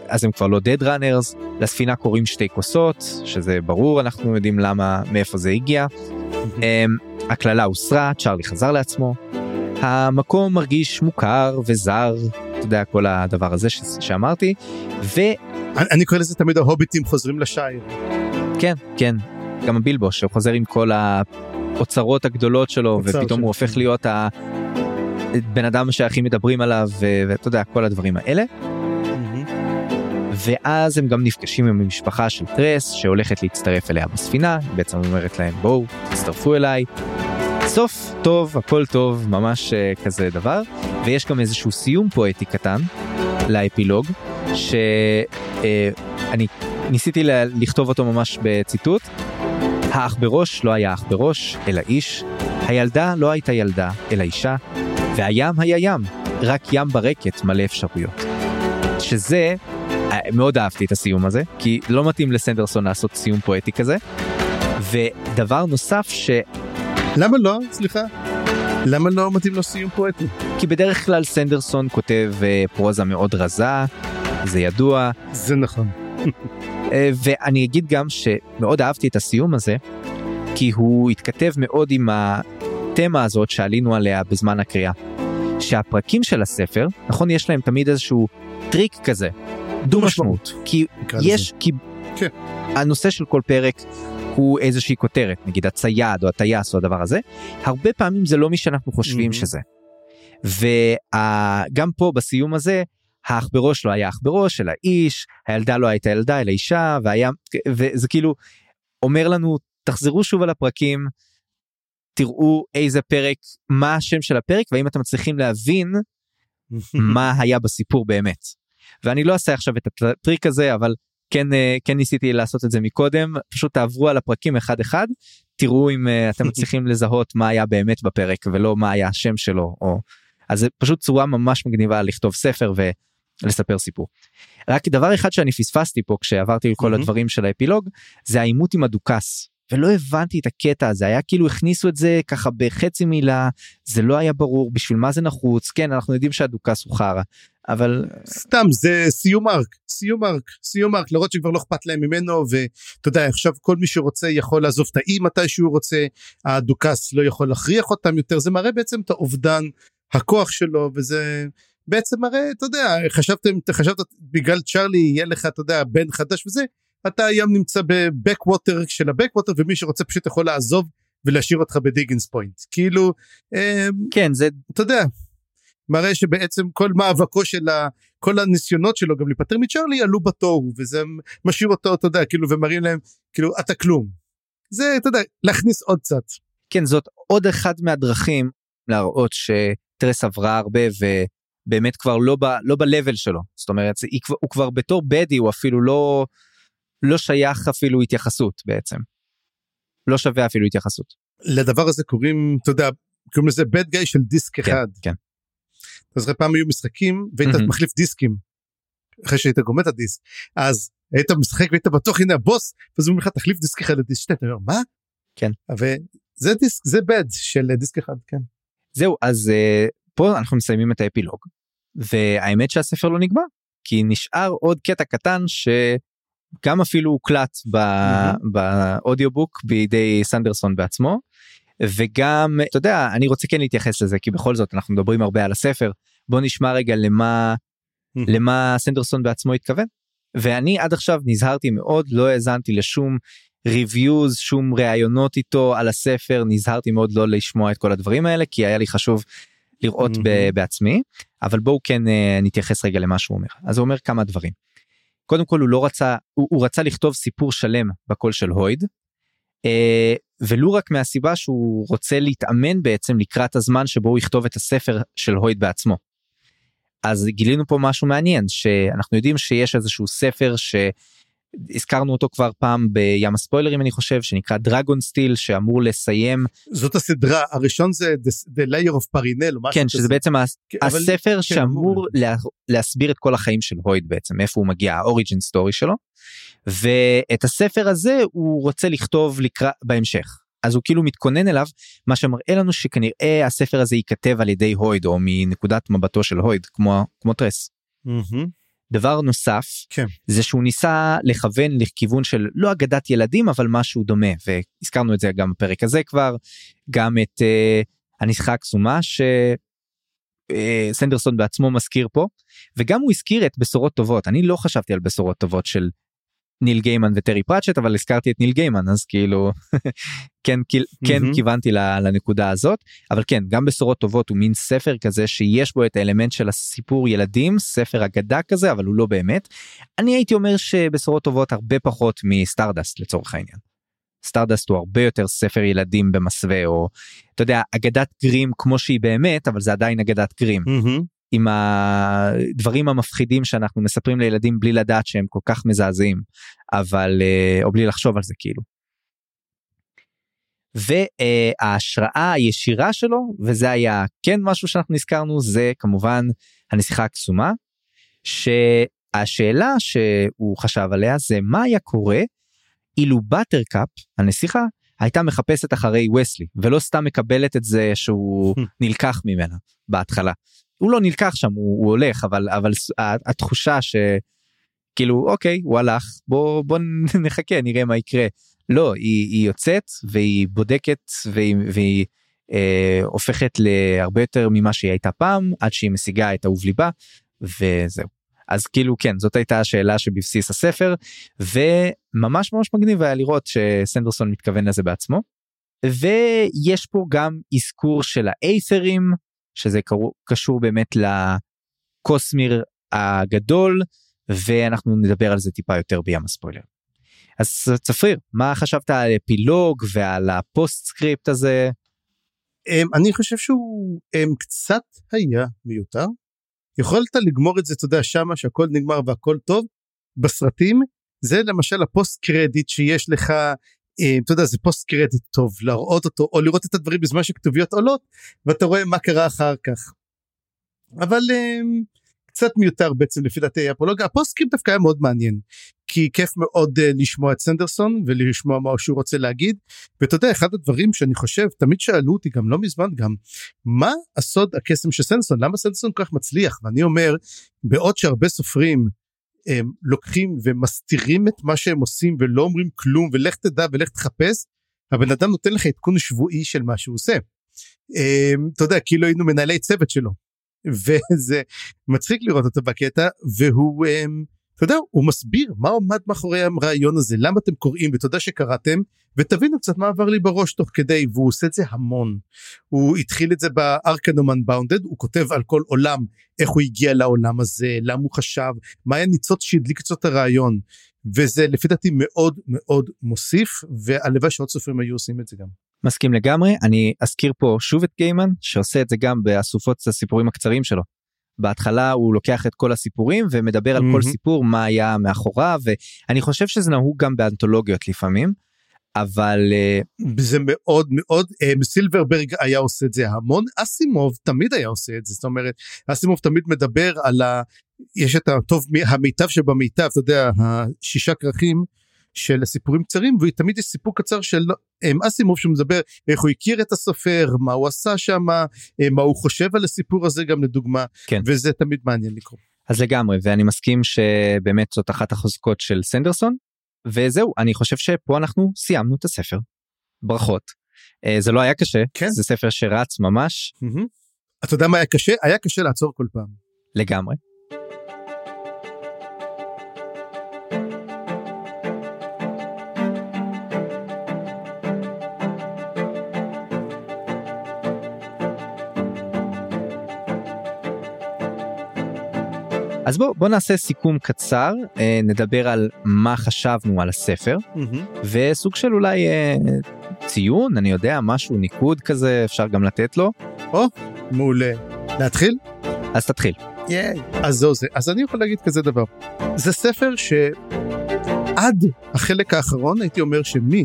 אז הם כבר לא dead runners, לספינה קוראים שתי כוסות, שזה ברור, אנחנו יודעים למה, מאיפה זה הגיע. אמ, הקללה הוסרה, צ'ארלי חזר לעצמו. המקום מרגיש מוכר וזר, אתה יודע, כל הדבר הזה ש... שאמרתי, וכן, אני אני קורא לזה תמיד ההוביטים חוזרים לשייר. כן, גם הבילבו שחוזר עם כל האוצרות הגדולות שלו, ופתאום שלו. הוא הופך להיות הבן אדם שהכי מדברים עליו, ואתה יודע, כל הדברים האלה. ואז הם גם נפגשים עם המשפחה של טרס שהולכת להצטרף אליה בספינה, היא בעצם אומרת להם בואו תצטרפו אליי. סוף טוב, הכל טוב, ממש אה, כזה דבר, ויש גם איזשהו סיום פואטי קטן לאפילוג, שאני ניסיתי ל- לכתוב אותו ממש בציטוט. האח בראש לא היה אח בראש, אלא איש, הילדה לא הייתה ילדה, אלא אישה, והים היה ים, רק ים ברקת מלא אפשרויות. שזה אה, מאוד אהבתי את הסיום הזה כי לא מתאים לסנדרסון לעשות סיום פואטי כזה. ודבר נוסף שכי למה לא? סליחה. למה לא מתאים לו סיום פואטי? בדרך כלל סנדרסון כותב אה, פרוזה מאוד רזה זה ידוע זה נכון. אה, ואני אגיד גם שמאוד אהבתי את הסיום הזה כי הוא התכתב מאוד עם התמה הזאת שעלינו עליה בזמן הקריאה. שהפרקים של הספר נכון יש להם תמיד איזשהו טריק כזה דו משמעות כי. יש כי כן. הנושא של כל פרק הוא איזושהי כותרת נגיד הצייד או הטייס או הדבר הזה הרבה פעמים זה לא מי שאנחנו חושבים Mhm. שזה. וגם פה בסיום הזה האח בראש לא היה אח בראש אלא איש הילדה לא הייתה ילדה אלא אישה והיה וזה כאילו אומר לנו תחזרו שוב על הפרקים תראו איזה פרק מה השם של הפרק והאם אתם מצליחים להבין (laughs) מה היה בסיפור באמת. ואני לא אעשה עכשיו את הטריק הזה אבל כן אה, כן ניסיתי לעשות את זה מקודם פשוט תעברו על הפרקים אחד אחד תראו אם אה, אתם (laughs) מצליחים לזהות מה היה באמת בפרק ולא מה היה השם שלו או אז זה פשוט צורה ממש מגניבה לכתוב ספר ולספר סיפור. רק דבר אחד שאני פספסתי פה כשעברתי על כל מהמם. הדברים של האפילוג זה העימות עם הדוכס. ולא הבנתי את הקטע הזה. היה כאילו הכניסו את זה ככה בחצי מילה זה לא היה ברור בשביל מה זה נחוץ? כן אנחנו יודעים שהדוכס הוא חרא אבל סתם זה סיום ארק סיום ארק סיום ארק למרות שכבר לא אכפת להם ממנו ואתה יודע עכשיו כל מי שרוצה יכול לעזוב את האי מתי שהוא רוצה הדוכס לא יכול להכריח אותם יותר זה מראה בעצם את האובדן הכוח שלו וזה בעצם מראה אתה יודע חשבתם חשבת בגלל צ'ארלי יהיה לך אתה יודע בן חדש וזה אתה היום נמצא בבק ווטר של הבק ווטר ומי שרוצה פשוט יכול לעזוב ולהשאיר אותך בדיגנס פוינט כאילו אה, כן זה אתה יודע, מראה שבעצם כל מאבקו של ה... כל הניסיונות שלו גם להיפטר מצ'רלי עלו בתוהו וזה משאיר אותו אתה יודע כאילו ומראים להם כאילו אתה כלום. זה אתה יודע להכניס עוד קצת. כן זאת עוד אחד מהדרכים להראות שטרס עברה הרבה ובאמת כבר לא ב, לא ב-level שלו זאת אומרת היא, הוא כבר בתור בדי הוא אפילו לא לא שייך אפילו התייחסות בעצם. לא שווה אפילו התייחסות. לדבר הזה קוראים אתה יודע קוראים לזה bad guy של דיסק כן, אחד. כן. אתה זוכר פעם היו משחקים והיית מהמם. מחליף דיסקים. אחרי שהיית גומר את הדיסק אז היית משחק והיית בטוח הנה הבוס ואז הוא אומר לך תחליף דיסק אחד לדיסק שני אתה אומר מה? כן. וזה דיסק זה bad של דיסק אחד כן. זהו אז uh, פה אנחנו מסיימים את האפילוג והאמת שהספר לא נגמר כי נשאר עוד קטע קטן שגם אפילו הוקלט ב- מהמם. באודיובוק בידי סנדרסון בעצמו וגם אתה יודע אני רוצה כן להתייחס לזה כי בכל זאת אנחנו מדברים הרבה על הספר בוא נשמע רגע למה למה סנדרסון בעצמו התכוון. ואני עד עכשיו נזהרתי מאוד לא האזנתי לשום ריוויוז שום ראיונות איתו על הספר נזהרתי מאוד לא לשמוע את כל הדברים האלה כי היה לי חשוב לראות ב- מהמם. בעצמי אבל בואו כן אה, נתייחס רגע למה שהוא אומר אז הוא אומר כמה דברים. קודם כל הוא לא רצה הוא, הוא רצה לכתוב סיפור שלם בקול של הויד. אה, ולו רק מהסיבה שהוא רוצה להתאמן בעצם לקראת הזמן שבו הוא יכתוב את הספר של הויד בעצמו. אז גילינו פה משהו מעניין שאנחנו יודעים שיש איזשהו ספר שהזכרנו אותו כבר פעם בים הספוילרים אני חושב שנקרא דרגון סטיל שאמור לסיים זאת הסדרה הראשון זה the, the liar of משהו כן כזה. שזה בעצם הס- כן, אבל- הספר כן, שאמור אמור. לה, להסביר את כל החיים של הויד בעצם איפה הוא מגיע ה origin story שלו ואת הספר הזה הוא רוצה לכתוב לקראת בהמשך. אז הוא כאילו מתכונן אליו, מה שמראה לנו שכנראה הספר הזה ייכתב על ידי הויד או מנקודת מבטו של הויד, כמו, כמו טרס. מהמם. דבר נוסף, כן. זה שהוא ניסה לכוון לכיוון של לא אגדת ילדים אבל משהו דומה והזכרנו את זה גם בפרק הזה כבר גם את uh, הנסיכה הקסומה שסנדרסון בעצמו מזכיר פה וגם הוא הזכיר את בשורות טובות אני לא חשבתי על בשורות טובות של ניל גיימן וטרי פרצ'ט אבל הזכרתי את ניל גיימן אז כאילו (laughs) כן כאילו, כן מהמם. כיוונתי לנקודה הזאת אבל כן גם בשורות טובות הוא מין ספר כזה שיש בו את האלמנט של הסיפור ילדים ספר אגדה כזה אבל הוא לא באמת. אני הייתי אומר שבשורות טובות הרבה פחות מ Stardust לצורך העניין. Stardust הוא הרבה יותר ספר ילדים במסווה או אתה יודע אגדת גרים כמו שהיא באמת אבל זה עדיין אגדת גרים מהמם. עם הדברים המפחידים שאנחנו מספרים לילדים בלי לדעת שהם כל כך מזעזעים אבל אה, או בלי לחשוב על זה כאילו. וההשראה הישירה שלו וזה היה כן משהו שאנחנו נזכרנו זה כמובן הנסיכה הקסומה שהשאלה שהוא חשב עליה זה מה היה קורה אילו באטרקאפ הנסיכה הייתה מחפשת אחרי וסלי ולא סתם מקבלת את זה שהוא (laughs) נלקח ממנה בהתחלה. הוא לא נלקח שם הוא, הוא הולך אבל אבל התחושה שכאילו אוקיי הוא הלך בוא בוא (laughs) נחכה נראה מה יקרה לא היא, היא יוצאת והיא בודקת והיא, והיא אה, הופכת להרבה יותר ממה שהיא הייתה פעם עד שהיא משיגה את אהוב ליבה וזהו. אז כאילו כן זאת הייתה השאלה שבבסיס הספר וממש ממש מגניב היה לראות שסנדרסון מתכוון לזה בעצמו. ויש פה גם אזכור של האיית'רים שזה קשור באמת לקוסמיר הגדול ואנחנו נדבר על זה טיפה יותר בים הספוילר. אז צפריר מה חשבת על אפילוג ועל ה postscript הזה אמ, אני חושב שהוא אמ, קצת היה מיותר. יכולת לגמור את זה, אתה יודע, שמה שהכל נגמר והכל טוב. בסרטים זה למשל ה post credit שיש לך, אתה יודע, זה post credit טוב להראות אותו או לראות את הדברים בזמן שכתוביות עולות ואתה רואה מה קרה אחר כך. אבל אמ, קצת מיותר בעצם לפי דעתי האפילוג ה postscript דווקא היה מאוד מעניין כי כיף מאוד uh, לשמוע את סנדרסון ולשמוע מה שהוא רוצה להגיד. ואתה יודע אחד הדברים שאני חושב תמיד שאלו אותי גם לא מזמן גם מה הסוד הקסם של סנדרסון? למה סנדרסון כל כך מצליח? ואני אומר בעוד שהרבה סופרים הם לוקחים ומסתירים את מה שהם עושים ולא אומרים כלום ולך תדע ולך תחפש הבן אדם נותן לך עדכון שבועי של מה שהוא עושה. אמ, אתה יודע כאילו היינו מנהלי צוות שלו (laughs) וזה מצחיק לראות אותו בקטע והוא אמ, אתה יודע הוא מסביר מה עומד מאחורי הרעיון הזה למה אתם קוראים ותודה שקראתם ותבינו קצת מה עבר לי בראש תוך כדי והוא עושה את זה המון. הוא התחיל את זה בארקנום אנבאונדד הוא כותב על כל עולם איך הוא הגיע לעולם הזה למה הוא חשב מה היה ניצוץ שהדליק את הרעיון וזה לפי דעתי מאוד מאוד מוסיף והלוואי שעוד סופרים היו עושים את זה גם. מסכים לגמרי אני אזכיר פה שוב את גיימן שעושה את זה גם באסופות הסיפורים הקצרים שלו. בהתחלה הוא לוקח את כל הסיפורים ומדבר על כל מהמם. סיפור מה היה מאחוריו ואני חושב שזה נהוג גם באנתולוגיות לפעמים. אבל אה, זה מאוד מאוד אה, סילברברג היה עושה את זה המון אסימוב תמיד היה עושה את זה זאת אומרת אסימוב תמיד מדבר על ה... יש את הטוב המיטב שבמיטב אתה יודע השישה כרכים של סיפורים קצרים ותמיד יש סיפור קצר של אה, אסימוב שמדבר איך הוא הכיר את הסופר מה הוא עשה שם מה הוא חושב על הסיפור הזה גם לדוגמה כן. וזה תמיד מעניין לקרוא. אז לגמרי ואני מסכים שבאמת זאת אחת החוזקות של סנדרסון וזהו אני חושב שפה אנחנו סיימנו את הספר. ברכות. אה, זה לא היה קשה כן. זה ספר שרץ ממש מהמם. אתה יודע מה היה קשה היה קשה לעצור כל פעם. לגמרי. אז בוא בוא נעשה סיכום קצר אה, נדבר על מה חשבנו על הספר מהמם. וסוג של אולי אה, ציון אני יודע משהו ניקוד כזה אפשר גם לתת לו מעולה. להתחיל? אז תתחיל. ייי. אז זהו זה אז אני יכול להגיד כזה דבר זה ספר שעד החלק האחרון הייתי אומר שמי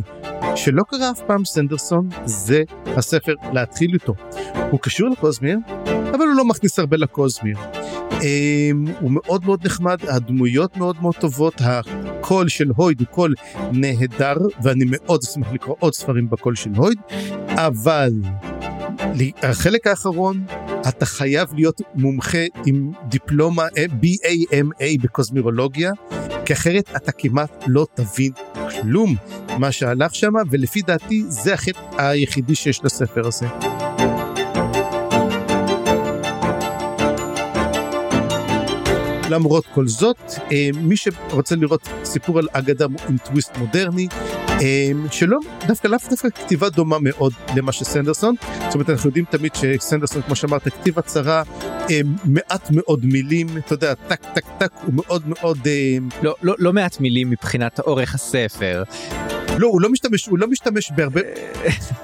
שלא קרא אף פעם סנדרסון זה הספר להתחיל איתו. הוא קשור לקוזמיר אבל הוא לא מכניס הרבה לקוזמיר. Um, הוא מאוד מאוד נחמד הדמויות מאוד מאוד טובות הקול של הויד הוא קול נהדר ואני מאוד אשמח לקרוא עוד ספרים בקול של הויד אבל החלק האחרון אתה חייב להיות מומחה עם דיפלומה אה, BAMA בקוסמירולוגיה כי אחרת אתה כמעט לא תבין כלום מה שהלך שם ולפי דעתי זה החטא היחידי שיש לספר הזה. למרות כל זאת, אה, מי שרוצה לראות סיפור על אגדה עם טוויסט מודרני, אה, שלא, דווקא לאו דווקא כתיבה דומה מאוד למה שסנדרסון, זאת אומרת אנחנו יודעים תמיד שסנדרסון כמו שאמרת כתיב הצהרה אה, מעט מאוד מילים, אתה יודע, טק טק טק הוא מאוד מאוד... לא, לא, לא מעט מילים מבחינת אורך הספר. לא, הוא לא משתמש, הוא לא משתמש בהרבה,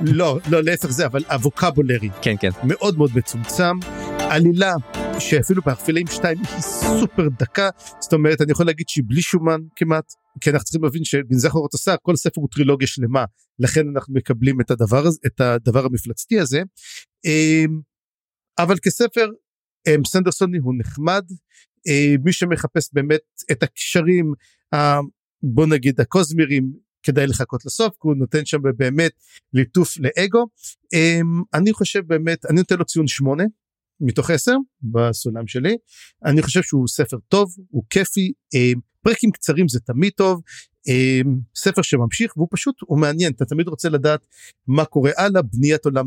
לא, לא, להפך זה, אבל הווקבולרי. כן, כן. מאוד מאוד מצומצם. עלילה שאפילו באפלים 2 היא סופר דקה, זאת אומרת אני יכול להגיד שהיא בלי שומן כמעט, כי אנחנו צריכים להבין שבנזכר עושה כל ספר הוא טרילוגיה שלמה, לכן אנחנו מקבלים את הדבר את הדבר המפלצתי הזה. אמ, אבל כספר אמ, סנדרסוני הוא נחמד, אמ, מי שמחפש באמת את הקשרים, בוא נגיד הקוזמירים, כדאי לחכות לסוף כי הוא נותן שם באמת ליטוף לאגו. אני חושב באמת, אני נותן לו ציון שמונה. מתוך 10 בסולם שלי אני חושב שהוא ספר טוב הוא כיפי אה, פרקים קצרים זה תמיד טוב אה, ספר שממשיך והוא פשוט הוא מעניין אתה תמיד רוצה לדעת מה קורה הלאה בניית עולם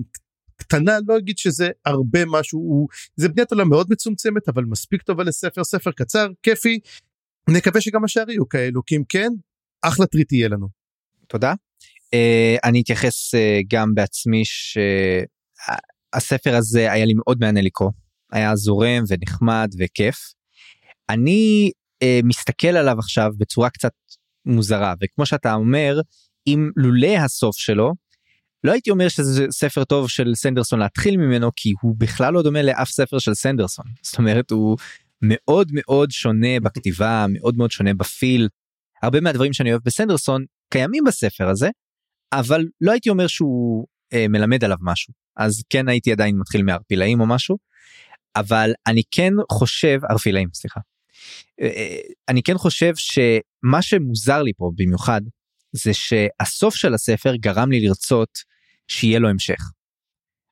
קטנה לא אגיד שזה הרבה משהו הוא זה בניית עולם מאוד מצומצמת אבל מספיק טובה לספר ספר קצר כיפי נקווה שגם השאר יהיו כאלו כי אם כן אחלה טריט יהיה לנו. תודה. Uh, אני אתייחס uh, גם בעצמי ש... הספר הזה היה לי מאוד מעניין לקרוא, היה זורם ונחמד וכיף. אני אה, מסתכל עליו עכשיו בצורה קצת מוזרה, וכמו שאתה אומר, אם לולא הסוף שלו, לא הייתי אומר שזה ספר טוב של סנדרסון להתחיל ממנו, כי הוא בכלל לא דומה לאף ספר של סנדרסון. זאת אומרת, הוא מאוד מאוד שונה בכתיבה, מאוד מאוד שונה בפיל. הרבה מהדברים שאני אוהב בסנדרסון קיימים בספר הזה, אבל לא הייתי אומר שהוא אה, מלמד עליו משהו. אז כן הייתי עדיין מתחיל מערפילאים או משהו. אבל אני כן חושב, ערפילאים סליחה. אה, אה, אני כן חושב שמה שמוזר לי פה במיוחד זה שהסוף של הספר גרם לי לרצות שיהיה לו המשך.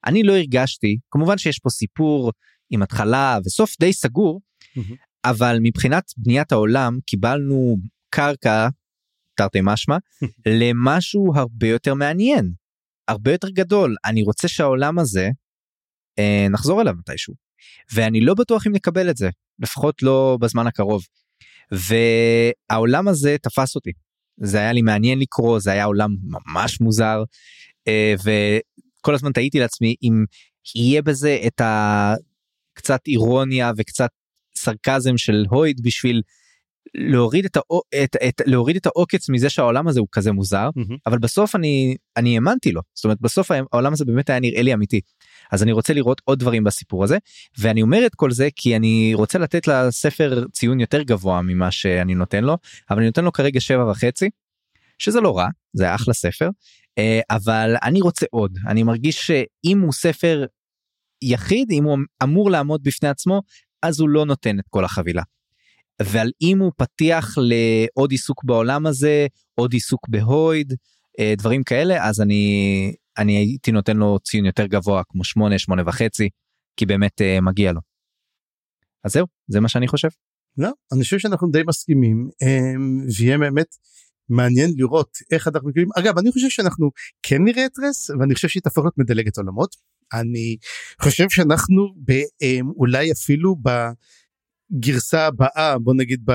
אני לא הרגשתי, כמובן שיש פה סיפור עם התחלה וסוף די סגור, mm-hmm. אבל מבחינת בניית העולם קיבלנו קרקע, תרתי משמע, (laughs) למשהו הרבה יותר מעניין. הרבה יותר גדול. אני רוצה שהעולם הזה אה, נחזור אליו מתישהו. ואני לא בטוח אם נקבל את זה לפחות לא בזמן הקרוב. והעולם הזה תפס אותי. זה היה לי מעניין לקרוא זה היה עולם ממש מוזר אה, וכל הזמן תהיתי לעצמי אם יהיה בזה את הקצת אירוניה וקצת סרקזם של הויד בשביל להוריד את, האו, את, את, להוריד את העוקץ מזה שהעולם הזה הוא כזה מוזר mm-hmm. אבל בסוף אני אני האמנתי לו זאת אומרת בסוף העולם הזה באמת היה נראה לי אמיתי אז אני רוצה לראות עוד דברים בסיפור הזה ואני אומר את כל זה כי אני רוצה לתת לספר ציון יותר גבוה ממה שאני נותן לו אבל אני נותן לו כרגע שבע וחצי שזה לא רע זה אחלה ספר אה, אבל אני רוצה עוד אני מרגיש שאם הוא ספר יחיד אם הוא אמור לעמוד בפני עצמו אז הוא לא נותן את כל החבילה. ועל אם הוא פתיח לעוד עיסוק בעולם הזה, עוד עיסוק בהויד, אה, דברים כאלה, אז אני, אני הייתי נותן לו ציון יותר גבוה, כמו 8, 8 וחצי, כי באמת אה, מגיע לו. אז זהו, זה מה שאני חושב. לא, אני חושב שאנחנו די מסכימים, אמ, ויהיה באמת מעניין לראות איך אנחנו מכירים. אגב, אני חושב שאנחנו כן נראה את רס, ואני חושב שהיא תהפוך להיות מדלגת עולמות. אני חושב שאנחנו אמ, אולי אפילו ב... הגרסה הבאה בוא נגיד ב...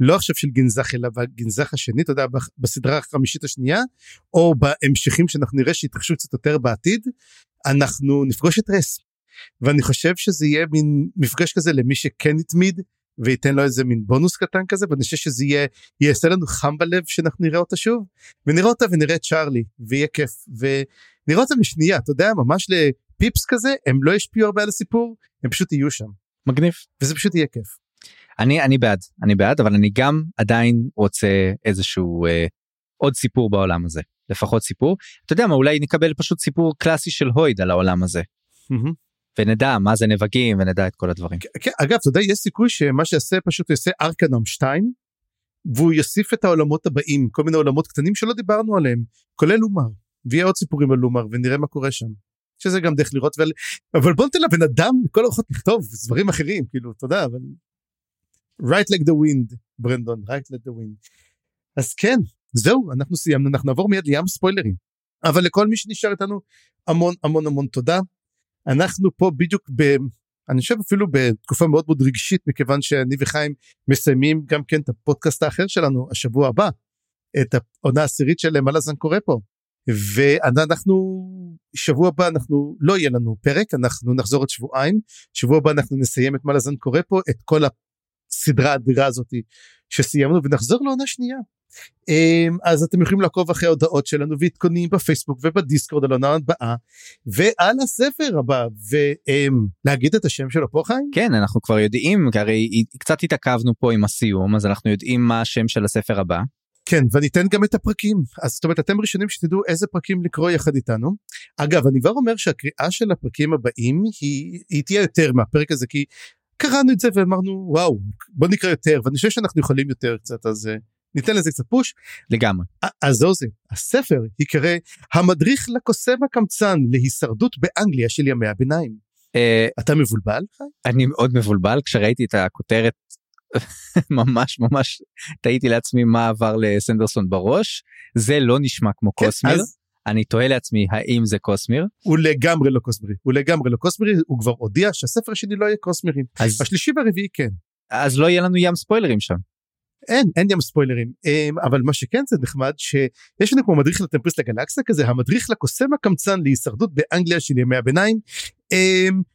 לא עכשיו של גנזך אלא בגנזך השני אתה יודע בסדרה החמישית השנייה או בהמשכים שאנחנו נראה שיתרחשו קצת יותר בעתיד אנחנו נפגוש את רס ואני חושב שזה יהיה מין מפגש כזה למי שכן התמיד וייתן לו איזה מין בונוס קטן כזה ואני חושב שזה יהיה יעשה לנו חם בלב שאנחנו נראה אותה שוב. ונראה אותה ונראה את צ'ארלי ויהיה כיף. ונראה אותה משנייה אתה יודע ממש לפיפס כזה הם לא ישפיעו הרבה על הסיפור הם פשוט יהיו שם. מגניב וזה פשוט יהיה כיף. אני אני בעד אני בעד אבל אני גם עדיין רוצה איזשהו אה, עוד סיפור בעולם הזה לפחות סיפור אתה יודע מה אולי נקבל פשוט סיפור קלאסי של הויד על העולם הזה. ונדע מה זה נבגים ונדע את כל הדברים. כן, אגב אתה יודע יש סיכוי שמה שיעשה פשוט יעשה ארקנום 2 והוא יוסיף את העולמות הבאים כל מיני עולמות קטנים שלא דיברנו עליהם כולל לומר ויהיה עוד סיפורים על לומר ונראה מה קורה שם. שזה גם דרך לראות ועל... אבל בוא ניתן לבן אדם לכל אורחות לכתוב דברים אחרים כאילו תודה אבל. right like the wind ברנדון right like the wind. אז כן זהו אנחנו סיימנו אנחנו נעבור מיד לים ספוילרים אבל לכל מי שנשאר איתנו המון המון המון תודה. אנחנו פה בדיוק ב... אני חושב אפילו בתקופה מאוד מאוד רגשית מכיוון שאני וחיים מסיימים גם כן את הפודקאסט האחר שלנו השבוע הבא את העונה העשירית של מה לזן קורה פה ואנחנו שבוע הבא אנחנו לא יהיה לנו פרק אנחנו נחזור עוד שבועיים שבוע הבא אנחנו נסיים את מה לזן קורה פה את כל הסדרה האדירה הזאת שסיימנו ונחזור לעונה שנייה. אמ, אז אתם יכולים לעקוב אחרי ההודעות שלנו ועדכונים בפייסבוק ובדיסקורד על העונה הבאה ועל הספר הבא ולהגיד את השם שלו פה חיים? כן אנחנו כבר יודעים כי הרי קצת התעכבנו פה עם הסיום אז אנחנו יודעים מה השם של הספר הבא. כן ואני אתן גם את הפרקים אז זאת אומרת אתם ראשונים שתדעו איזה פרקים לקרוא יחד איתנו. אגב אני כבר אומר שהקריאה של הפרקים הבאים היא, היא תהיה יותר מהפרק הזה כי קראנו את זה ואמרנו וואו בוא נקרא יותר ואני חושב שאנחנו יכולים יותר קצת אז אה, ניתן לזה קצת פוש. לגמרי. אז זהו זה הספר ייקרא המדריך לקוסם הקמצן להישרדות באנגליה של ימי הביניים. אה, אתה מבולבל? אני מאוד מבולבל כשראיתי את הכותרת ממש ממש תהיתי לעצמי מה עבר לסנדרסון בראש זה לא נשמע כמו כן, קוסמיר. אז אני תוהה לעצמי האם זה קוסמיר הוא לגמרי לא קוסמרי הוא לגמרי לא קוסמרי הוא כבר הודיע שהספר השני לא יהיה קוסמרים אז השלישי והרביעי כן. אז לא יהיה לנו ים ספוילרים שם. אין אין ים ספוילרים אמ, אבל מה שכן זה נחמד שיש לנו כמו מדריך לטמפריסט לגלקסיה כזה המדריך לקוסם הקמצן להישרדות באנגליה של ימי הביניים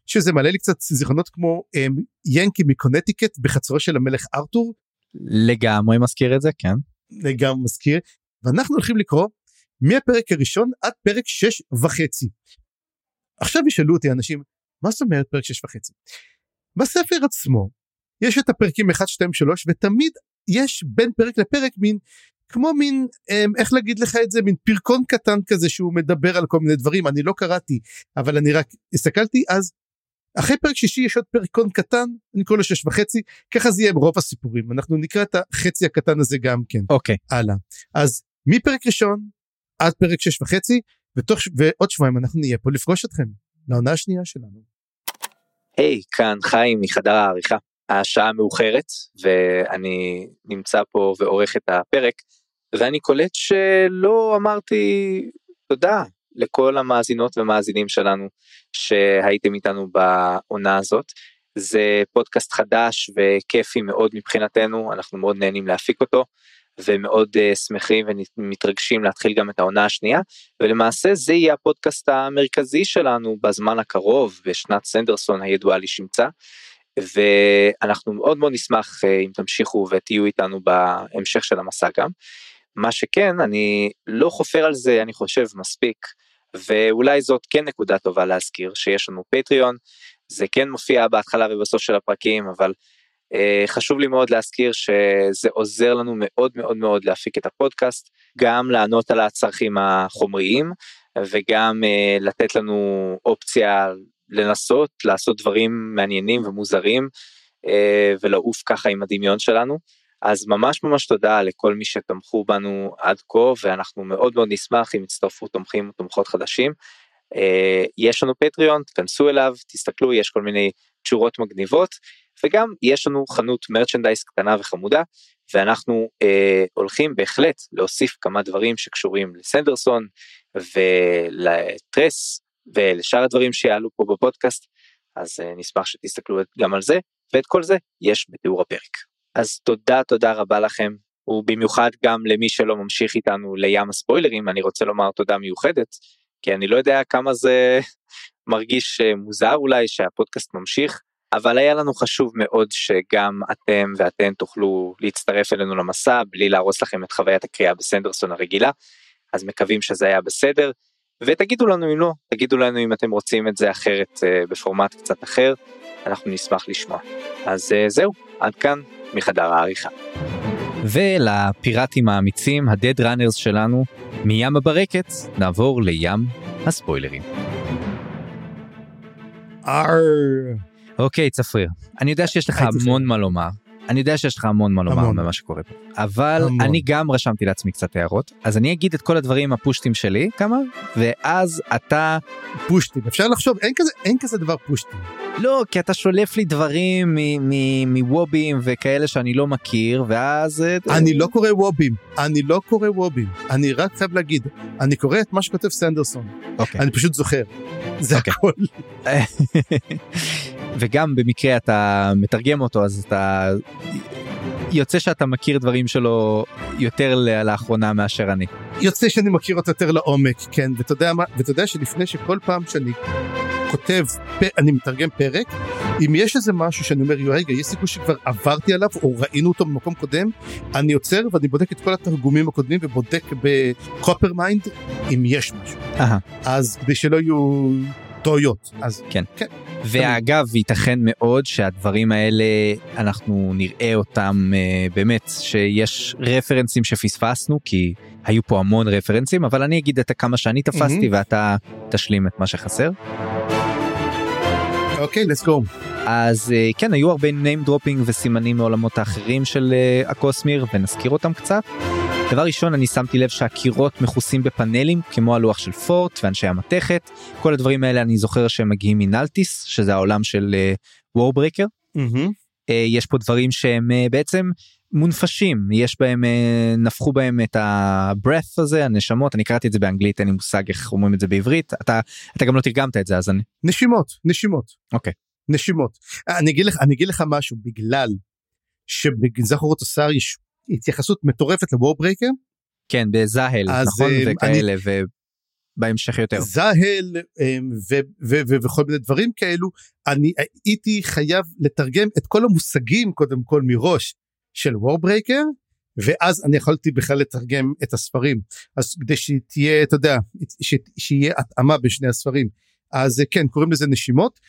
שזה מעלה לי קצת זיכרונות כמו אמ, ינקי מקונטיקט בחצרו של המלך ארתור לגמרי מזכיר את זה כן. גם מזכיר ואנחנו הולכים לקרוא מהפרק הראשון עד פרק שש וחצי. עכשיו ישאלו אותי אנשים מה זאת אומרת פרק שש וחצי. בספר עצמו יש את הפרקים 1 2 3 ותמיד יש בין פרק לפרק מין כמו מין אמ, איך להגיד לך את זה? מין פרקון קטן כזה שהוא מדבר על כל מיני דברים. אני לא קראתי אבל אני רק הסתכלתי אז אחרי פרק שישי יש עוד פרקון קטן אני קורא לו שש וחצי ככה זה יהיה עם רוב הסיפורים. אנחנו נקרא את החצי הקטן הזה גם כן. אוקיי. הלאה. אז מפרק ראשון עד פרק שש וחצי ותוך. ועוד שבועיים אנחנו נהיה פה לפגוש אתכם לעונה השנייה שלנו. היי hey, כאן חיים מחדר העריכה. השעה מאוחרת ואני נמצא פה ועורך את הפרק ואני קולט שלא אמרתי תודה לכל המאזינות ומאזינים שלנו שהייתם איתנו בעונה הזאת. זה פודקאסט חדש וכיפי מאוד מבחינתנו אנחנו מאוד נהנים להפיק אותו ומאוד uh, שמחים ומתרגשים להתחיל גם את העונה השנייה ולמעשה זה יהיה הפודקאסט המרכזי שלנו בזמן הקרוב בשנת סנדרסון הידועה לשמצה ואנחנו מאוד מאוד נשמח אה, אם תמשיכו ותהיו איתנו בהמשך של המסע גם. מה שכן אני לא חופר על זה אני חושב מספיק ואולי זאת כן נקודה טובה להזכיר שיש לנו פטריון זה כן מופיע בהתחלה ובסוף של הפרקים אבל uh, חשוב לי מאוד להזכיר שזה עוזר לנו מאוד מאוד מאוד להפיק את הפודקאסט גם לענות על הצרכים החומריים וגם uh, לתת לנו אופציה לנסות לעשות דברים מעניינים ומוזרים אה, ולעוף ככה עם הדמיון שלנו. אז ממש ממש תודה לכל מי שתמכו בנו עד כה ואנחנו מאוד מאוד נשמח אם יצטרפו תומכים ותומכות חדשים. אה, יש לנו פטריון תכנסו אליו תסתכלו יש כל מיני תשורות מגניבות וגם יש לנו חנות מרצ'נדייז קטנה וחמודה ואנחנו אה, הולכים בהחלט להוסיף כמה דברים שקשורים לסנדרסון ולטרס ולשאר הדברים שיעלו פה בפודקאסט אז uh, נשמח שתסתכלו גם על זה ואת כל זה יש בתיאור הפרק. אז תודה תודה רבה לכם ובמיוחד גם למי שלא ממשיך איתנו לים הספוילרים אני רוצה לומר תודה מיוחדת כי אני לא יודע כמה זה (laughs) מרגיש אה, מוזר אולי שהפודקאסט ממשיך אבל היה לנו חשוב מאוד שגם אתם ואתן תוכלו להצטרף אלינו למסע בלי להרוס לכם את חוויית הקריאה בסנדרסון הרגילה אז מקווים שזה היה בסדר ותגידו לנו אם לא, תגידו לנו אם אתם רוצים את זה אחרת אה, בפורמט קצת אחר, אנחנו נשמח לשמוע. אז אה, זהו, עד כאן מחדר העריכה. ולפיראטים האמיצים, הדד ראנרס שלנו, מים הברקת נעבור לים הספוילרים. אר. אוקיי צפריר, אני יודע שיש לך המון מה לומר, אני יודע שיש לך המון מה לומר. במה שקורה פה, אבל המון. אני גם רשמתי לעצמי קצת הערות, אז אני אגיד את כל הדברים הפושטים שלי כמה, ואז אתה, פושטים אפשר לחשוב אין כזה אין כזה דבר פושטים. לא, כי אתה שולף לי דברים מ- מ- מוובים וכאלה שאני לא מכיר, ואז... אה, אני לא קורא וובים אני לא קורא וובים אני רק חייב להגיד אני קורא את מה שכותב סנדרסון אוקיי. אני פשוט זוכר. זה אוקיי. הכל. (laughs) וגם במקרה אתה מתרגם אותו אז אתה יוצא שאתה מכיר דברים שלו יותר לאחרונה מאשר אני. יוצא שאני מכיר אותו יותר לעומק כן ואתה יודע מה ואתה יודע שלפני שכל פעם שאני כותב פ- אני מתרגם פרק אם יש איזה משהו שאני אומר רגע יש סיכוי שכבר עברתי עליו או ראינו אותו במקום קודם אני עוצר ואני בודק את כל התרגומים הקודמים ובודק ב Coppermind אם יש משהו אהה. אז כדי שלא יהיו טעויות אז כן. ואגב ייתכן מאוד שהדברים האלה אנחנו נראה אותם אה, באמת שיש רפרנסים שפספסנו כי היו פה המון רפרנסים אבל אני אגיד את כמה שאני תפסתי מהמם. ואתה תשלים את מה שחסר. אוקיי let's go אז אה, כן היו הרבה name dropping וסימנים מעולמות האחרים של אה, הקוסמיר ונזכיר אותם קצת. דבר ראשון אני שמתי לב שהקירות מכוסים בפאנלים כמו הלוח של פורט ואנשי המתכת כל הדברים האלה אני זוכר שהם מגיעים מנלטיס שזה העולם של וורברקר. מהמם. יש פה דברים שהם אה, בעצם מונפשים יש בהם אה, נפחו בהם את ה-breath הזה הנשמות אני קראתי את זה באנגלית אין לי מושג איך אומרים את זה בעברית אתה אתה גם לא תרגמת את זה אז אני נשימות נשימות אוקיי. נשימות אני אגיד לך אני אגיד לך משהו בגלל שבגזחורות השר יש התייחסות מטורפת לוורברקר כן בזהל אז, נכון? אה, וכאלה ובהמשך יותר. זהל אמ, ו- ו- ו- וכל מיני דברים כאלו אני הייתי חייב לתרגם את כל המושגים קודם כל מראש של וורברקר ואז אני יכולתי בכלל לתרגם את הספרים. אז כדי שתהיה אתה יודע ש- שיהיה התאמה בין שני הספרים. אז אה, כן קוראים לזה נשימות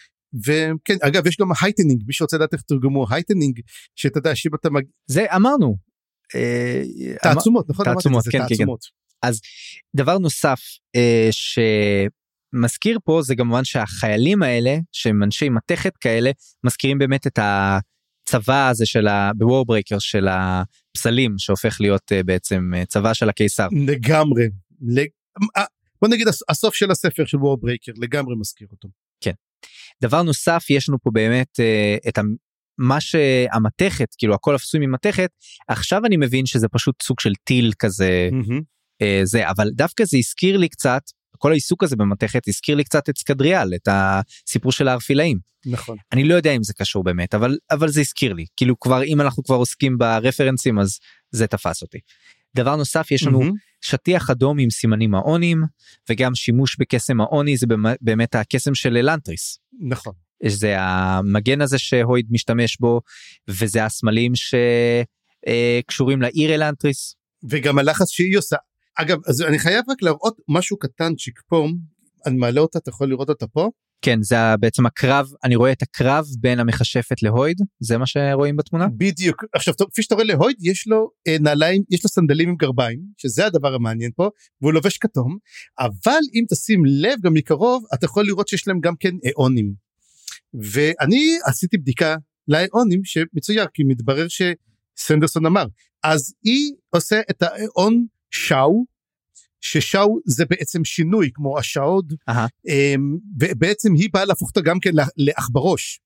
וכן אגב יש גם heightening מי שרוצה לדעת איך תרגמו heightening שאתה יודע שאם אתה מג... זה אמרנו. אה, תעצומות נכון תעצומות, כן, כן, כן. תעצומות. דבר נוסף אה, שמזכיר פה זה כמובן שהחיילים האלה שהם אנשי מתכת כאלה מזכירים באמת את הצבא הזה של ה... ב Warbreaker של הפסלים שהופך להיות אה, בעצם צבא של הקיסר. לגמרי. לג... בוא נגיד הס- הסוף של הספר של וורברקר לגמרי מזכיר אותו. דבר נוסף יש לנו פה באמת את. מה שהמתכת כאילו הכל עשוי ממתכת עכשיו אני מבין שזה פשוט סוג של טיל כזה אה, זה אבל דווקא זה הזכיר לי קצת כל העיסוק הזה במתכת הזכיר לי קצת את סקדריאל את הסיפור של הארפילאים נכון. אני לא יודע אם זה קשור באמת אבל אבל זה הזכיר לי כאילו כבר אם אנחנו כבר עוסקים ברפרנסים אז זה תפס אותי. דבר נוסף יש לנו מהמם. שטיח אדום עם סימנים האונים וגם שימוש בקסם האוני זה באמת הקסם של אלנטריס. נכון. זה המגן הזה שהויד משתמש בו וזה הסמלים שקשורים לעיר אלנטריס. וגם הלחש שהיא עושה. אגב אז אני חייב רק להראות משהו קטנצ'יק פה. אני מעלה אותה אתה יכול לראות אותה פה. כן זה בעצם הקרב אני רואה את הקרב בין המכשפת להויד זה מה שרואים בתמונה בדיוק עכשיו טוב, כפי שאתה רואה להויד יש לו אה, נעליים יש לו סנדלים עם גרביים שזה הדבר המעניין פה והוא לובש כתום אבל אם תשים לב גם מקרוב אתה יכול לראות שיש להם גם כן איאונים. ואני עשיתי בדיקה לאיאונים שמצויר כי מתברר שסנדרסון אמר אז היא עושה את האיאון שאו ששאו זה בעצם שינוי כמו השעוד. אמ, ובעצם היא באה להפוך אותו גם כן לעכברוש.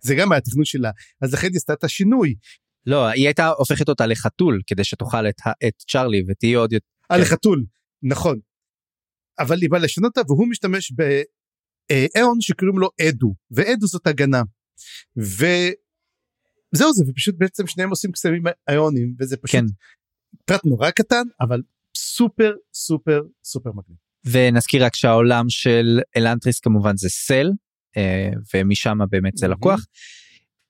זה גם היה התכנון שלה אז לכן היא עשתה את השינוי לא היא הייתה הופכת אותה לחתול כדי שתאכל את, את צ'ארלי ותהיה עוד יותר על החתול נכון. אבל היא באה לשנות אותה והוא משתמש באיון שקוראים לו אדו ואדו זאת הגנה. וזהו זה ופשוט בעצם שניהם עושים קסמים איונים וזה פשוט כן. פרט נורא קטן אבל סופר סופר סופר מגניב. ונזכיר רק שהעולם של אלנטריס כמובן זה סל אה, ומשם באמת זה. לקוח.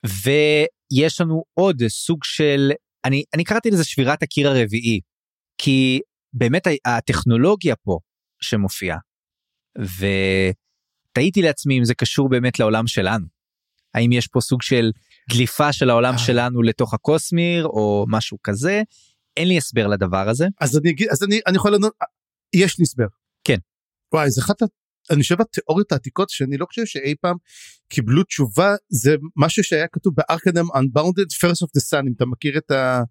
ויש לנו עוד סוג של אני אני קראתי לזה שבירת הקיר הרביעי כי באמת הטכנולוגיה פה שמופיעה ותהיתי לעצמי אם זה קשור באמת לעולם שלנו. האם יש פה סוג של דליפה של העולם אה. שלנו לתוך הקוסמיר או משהו כזה אין לי הסבר לדבר הזה אז אני אגיד אז אני אני יכול לענות יש לי הסבר. כן. וואי זה אחת אני חושב התיאוריות העתיקות שאני לא חושב שאי פעם קיבלו תשובה זה משהו שהיה כתוב בארקדם Unbounded First of the Sun אם אתה מכיר את ה...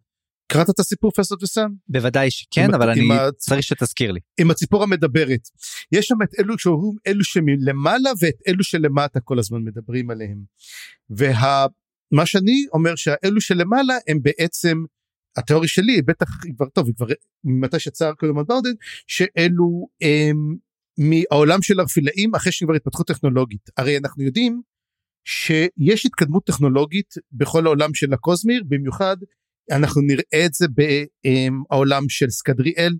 קראת את הסיפור the Sun? בוודאי שכן אבל אני עם ה- צריך שתזכיר לי. עם הציפור המדברת. יש שם את אלו שאומרים אלו שמלמעלה ואת אלו שלמטה כל הזמן מדברים עליהם. ומה שאני אומר שהאלו שלמעלה הם בעצם התיאוריה שלי בטח היא כבר טוב היא כבר ממתי שיצא קודם אנבאונדד שאלו הם מהעולם של הרפילאים אחרי שכבר התפתחו טכנולוגית הרי אנחנו יודעים שיש התקדמות טכנולוגית בכל העולם של הקוזמיר במיוחד אנחנו נראה את זה בעולם של סקדריאל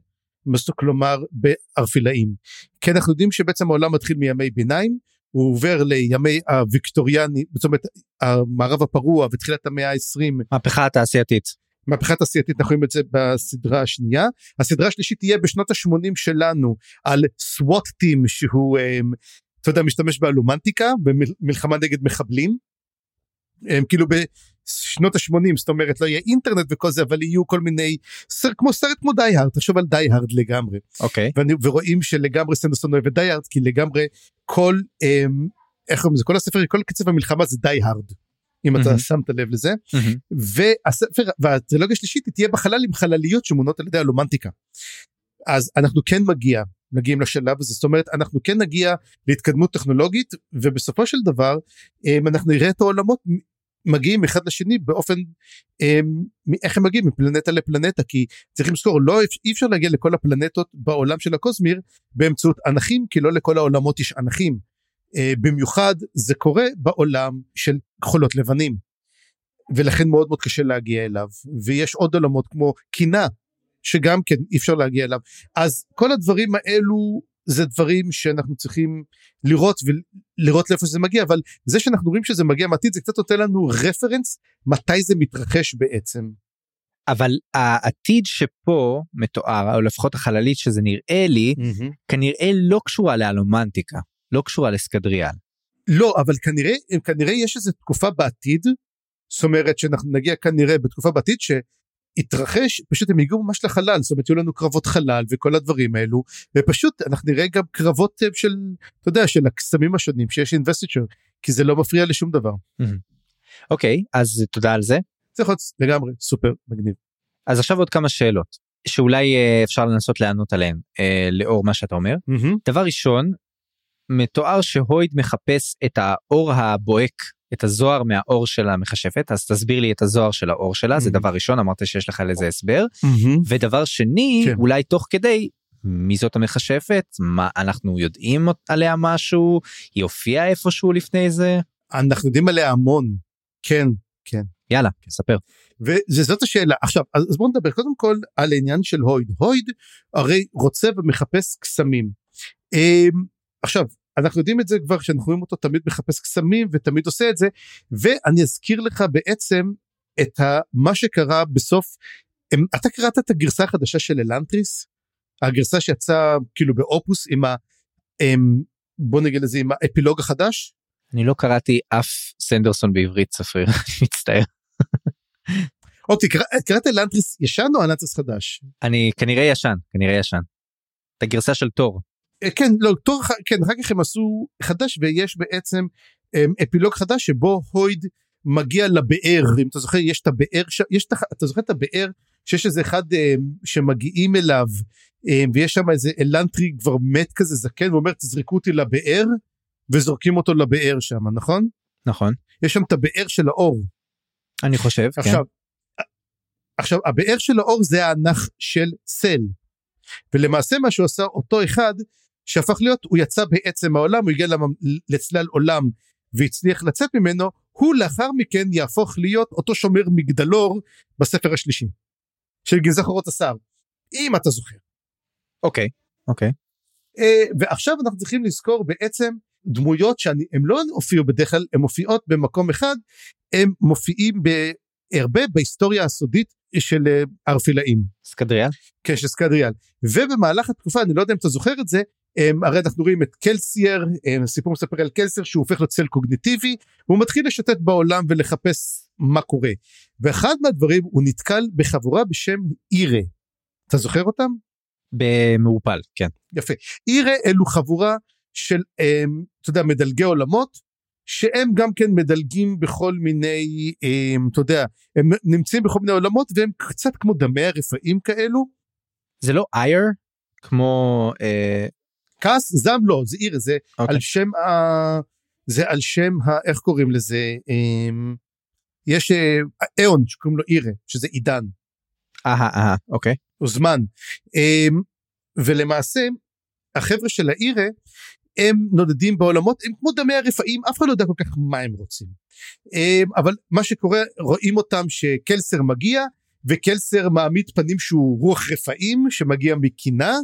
כלומר בארפילאים. כי אנחנו יודעים שבעצם העולם מתחיל מימי ביניים, הוא עובר לימי הוויקטוריאני, זאת אומרת המערב הפרוע ותחילת המאה ה-20, מהפכה התעשייתית. מהפכה תעשייתית אנחנו רואים את זה בסדרה השנייה. הסדרה השלישית תהיה בשנות ה-80 שלנו על סוואט טים שהוא אמ, אתה יודע משתמש באלומנטיקה במלחמה נגד מחבלים. הם כאילו בשנות ה-80 זאת אומרת לא יהיה אינטרנט וכל זה אבל יהיו כל מיני סרט כמו סרט כמו די הארד תחשוב על די הארד לגמרי. אוקיי. ואני, ורואים שלגמרי סנדרסון אוהב את די הארד כי לגמרי כל אמ, איך קוראים לזה כל הספר כל קצב המלחמה זה די הארד. אם אתה מהמם. שמת לב לזה מהמם. והספר והטרילוגיה השלישית היא תהיה בחלל עם חלליות שמונות על ידי הלומנטיקה. אז אנחנו כן מגיע מגיעים לשלב הזה זאת אומרת אנחנו כן נגיע להתקדמות טכנולוגית ובסופו של דבר אמ, אנחנו נראה את העולמות מגיעים אחד לשני באופן אמ, איך הם מגיעים מפלנטה לפלנטה כי צריכים לזכור לא אי אפשר להגיע לכל הפלנטות בעולם של הקוסמיר באמצעות אנכים כי לא לכל העולמות יש אנכים. אה, במיוחד זה קורה בעולם של חולות לבנים. ולכן מאוד מאוד קשה להגיע אליו ויש עוד עולמות כמו קינה שגם כן אי אפשר להגיע אליו אז כל הדברים האלו זה דברים שאנחנו צריכים לראות ולראות לאיפה זה מגיע אבל זה שאנחנו רואים שזה מגיע מעתיד זה קצת נותן לנו רפרנס מתי זה מתרחש בעצם. אבל העתיד שפה מתואר או לפחות החללית שזה נראה לי כנראה לא קשורה לאלומנטיקה לא קשורה לסקדריאל. לא אבל כנראה כנראה יש איזה תקופה בעתיד זאת אומרת שאנחנו נגיע כנראה בתקופה בעתיד שיתרחש פשוט הם הגיעו ממש לחלל זאת אומרת יהיו לנו קרבות חלל וכל הדברים האלו ופשוט אנחנו נראה גם קרבות אה, של אתה יודע של הקסמים השונים שיש אינבסטיצ'ר כי זה לא מפריע לשום דבר אוקיי אז תודה על זה. זה יכול להיות לגמרי סופר מגניב. אז עכשיו עוד כמה שאלות שאולי אה, אפשר לנסות לענות עליהן אה, לאור מה שאתה אומר. דבר ראשון מתואר שהויד מחפש את האור הבוהק את הזוהר מהאור של המכשפת אז תסביר לי את הזוהר של האור שלה זה Mhm. דבר ראשון אמרת שיש לך לזה הסבר. ודבר שני כן. אולי תוך כדי מי זאת המכשפת? מה אנחנו יודעים עליה משהו? היא הופיעה איפשהו לפני זה? אנחנו יודעים עליה המון. כן יאללה ספר. וזאת השאלה. עכשיו אז אז בוא נדבר קודם כל על העניין של הויד. הויד הרי רוצה ומחפש קסמים. אמ, עכשיו אנחנו יודעים את זה כבר שאנחנו רואים אותו תמיד מחפש קסמים ותמיד עושה את זה ואני אזכיר לך בעצם את ה, מה שקרה בסוף אמ, אתה קראת את הגרסה החדשה של אלנטריס הגרסה שיצאה כאילו באופוס עם ה... אמ, בוא נגיד לזה עם האפילוג החדש אני לא קראתי אף סנדרסון בעברית ספר (laughs) מצטער אוקיי קרא- קראת אלנטריס ישן או אלנטריס חדש? אני כנראה ישן כנראה ישן. את הגרסה של תור כן לא תור כן אחר כך הם עשו חדש ויש בעצם אמ, אפילוג חדש שבו הויד מגיע לבאר אם אתה זוכר יש את הבאר. יש את, אתה זוכר את הבאר שיש איזה אחד אמ, שמגיעים אליו אמ, ויש שם איזה אלנטרי כבר מת כזה זקן ואומר תזרקו אותי לבאר וזורקים אותו לבאר שם נכון נכון יש שם את הבאר של האור אני חושב כן. עכשיו, עכשיו הבאר של האור זה האנך של סל ולמעשה מה שהוא עשה אותו אחד שהפך להיות הוא יצא בעצם מהעולם הוא הגיע לצלל עולם והצליח לצאת ממנו הוא לאחר מכן יהפוך להיות אותו שומר מגדלור בספר השלישי של גנזי חורות השר אם אתה זוכר. אוקיי אוקיי. אה, ועכשיו אנחנו צריכים לזכור בעצם דמויות שהן לא הופיעו בדרך כלל הן מופיעות במקום אחד הם מופיעים בהרבה בהיסטוריה הסודית של אה, ארפילאים סקדריאל? כן של סקדריאל. ובמהלך התקופה אני לא יודע אם אתה זוכר את זה הרי אנחנו רואים את קלסייר הם, הסיפור מספר על קלסייר שהוא הופך לצל קוגניטיבי והוא מתחיל לשוטט בעולם ולחפש מה קורה ואחד מהדברים הוא נתקל בחבורה בשם אירה אתה זוכר אותם? במעופל כן יפה. אירה אלו חבורה של, אמ, אתה יודע, מדלגי עולמות, שהם גם כן מדלגים בכל מיני, אמ, אתה יודע, הם נמצאים בכל מיני עולמות והם קצת כמו דמי הרפאים כאלו. זה לא אייר? כמו... אה, כעס זעם לא, זה עיר, זה אוקיי. על שם ה... זה על שם ה... איך קוראים לזה? אמ, יש אה, איון שקוראים לו עירה, שזה עידן. אהה, אהה, אוקיי. או זמן. אמ, ולמעשה החבר'ה של העירה הם נודדים בעולמות הם כמו דמי הרפאים אף אחד לא יודע כל כך מה הם רוצים. אמ, אבל מה שקורה רואים אותם שקלסר מגיע וקלסר מעמיד פנים שהוא רוח רפאים שמגיע מקינה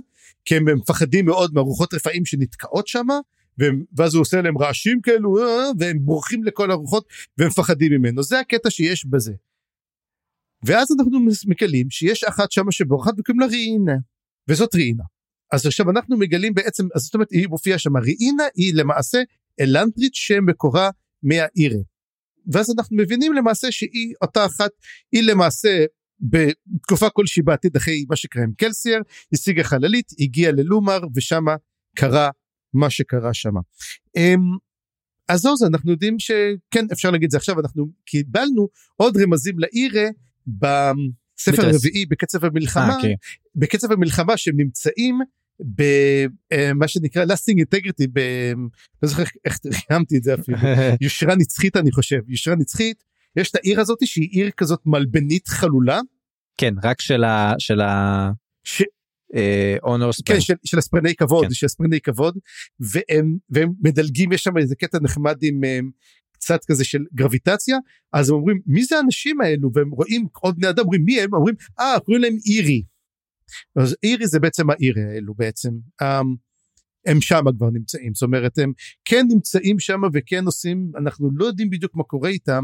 כי הם מפחדים מאוד מהרוחות רפאים שנתקעות שם ואז הוא עושה להם רעשים כאלו אה, והם בורחים לכל הרוחות והם מפחדים ממנו זה הקטע שיש בזה. ואז אנחנו מגלים שיש אחת שמה שבורחת וקוראים לה ראינה וזאת ראינה. אז עכשיו אנחנו מגלים בעצם אז זאת אומרת היא מופיעה שם ראינה היא למעשה אלנטרית שמקורה מהעירה. ואז אנחנו מבינים למעשה שהיא אותה אחת היא למעשה בתקופה כלשהי בעתיד אחרי מה שקרה עם קלסייר השיגה חללית הגיעה ללומר ושמה קרה מה שקרה שמה. אמ, אז זהו זה אנחנו יודעים שכן אפשר להגיד זה עכשיו אנחנו קיבלנו עוד רמזים לעירה בספר בטרס. הרביעי בקצב המלחמה אה, אוקיי. בקצב המלחמה שהם נמצאים במה שנקרא lasting integrity ב... לא זוכר איך- איך תרגמתי את זה אפילו (laughs) יושרה נצחית אני חושב יושרה נצחית יש את העיר הזאת שהיא עיר כזאת מלבנית חלולה כן, רק של ה... של ה... ש... אה, אונור ספרינג. כן, של, של הספרני כבוד, כן. של הספרני כבוד, והם, והם מדלגים, יש שם איזה קטע נחמד עם הם, קצת כזה של גרביטציה, אז הם אומרים, מי זה האנשים האלו? והם רואים עוד בני אדם, אומרים, מי הם? אומרים, אה, קוראים להם אירי. אז אירי זה בעצם העיר האלו בעצם. הם, הם שם כבר נמצאים, זאת אומרת, הם כן נמצאים שם וכן עושים, אנחנו לא יודעים בדיוק מה קורה איתם,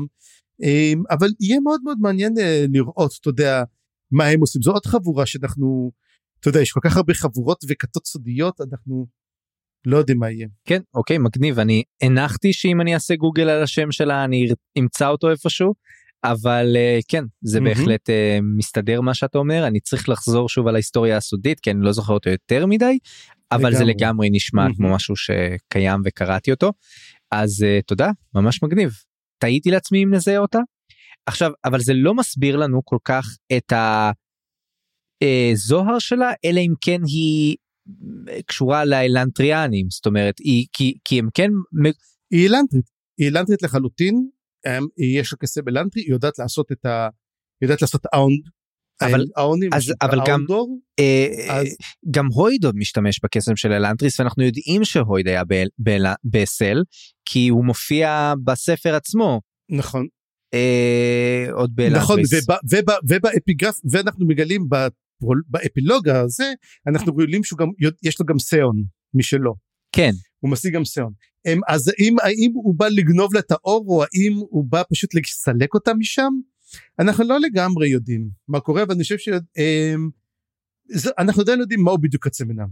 הם, אבל יהיה מאוד מאוד מעניין אה, לראות, אתה יודע, מה הם עושים. זו עוד חבורה שאנחנו, אתה יודע, יש כל כך הרבה חבורות וכתות סודיות, אנחנו לא יודעים מה יהיה. כן, אוקיי, מגניב. אני הנחתי שאם אני אעשה גוגל על השם שלה אני אמצא אותו איפשהו, אבל אה, כן, זה מהמם. בהחלט אה, מסתדר מה שאתה אומר. אני צריך לחזור שוב על ההיסטוריה הסודית, כי אני לא זוכר אותו יותר מדי, אבל זה לגמרי. לגמרי נשמע מהמם. כמו משהו שקיים וקראתי אותו. אז אה, תודה, ממש מגניב. טעיתי לעצמי אם נזהה אותה. עכשיו, אבל זה לא מסביר לנו כל כך את הזוהר שלה, אלא אם כן היא אה, קשורה לאלנטריאנים, זאת אומרת, היא, כי, כי הם כן היא אילנטרית, היא אילנטרית לחלוטין, יש לה כסף אלנטרי, היא יודעת לעשות את ה... היא יודעת לעשות אאונד. אבל- האונים, אז- אבל גם- אה, אז- גם הויד עוד משתמש בקסם של אלנטריס ואנחנו יודעים שהויד היה באל- באל- בסל כי הוא מופיע בספר עצמו. נכון, אה, עוד נכון, באלנטריס. ובא- ובא- ובאפיגרף, ואנחנו מגלים באפילוג הזה, אנחנו רואים שהוא גם, יש לו גם סאון משלו. כן הוא משיג גם סאון. הם, אז האם, האם הוא בא לגנוב לה את האור או האם הוא בא פשוט לסלק אותה משם? אנחנו לא לגמרי יודעים מה קורה ואני חושב שאנחנו עדיין לא יודעים מה הוא בדיוק הצמנם.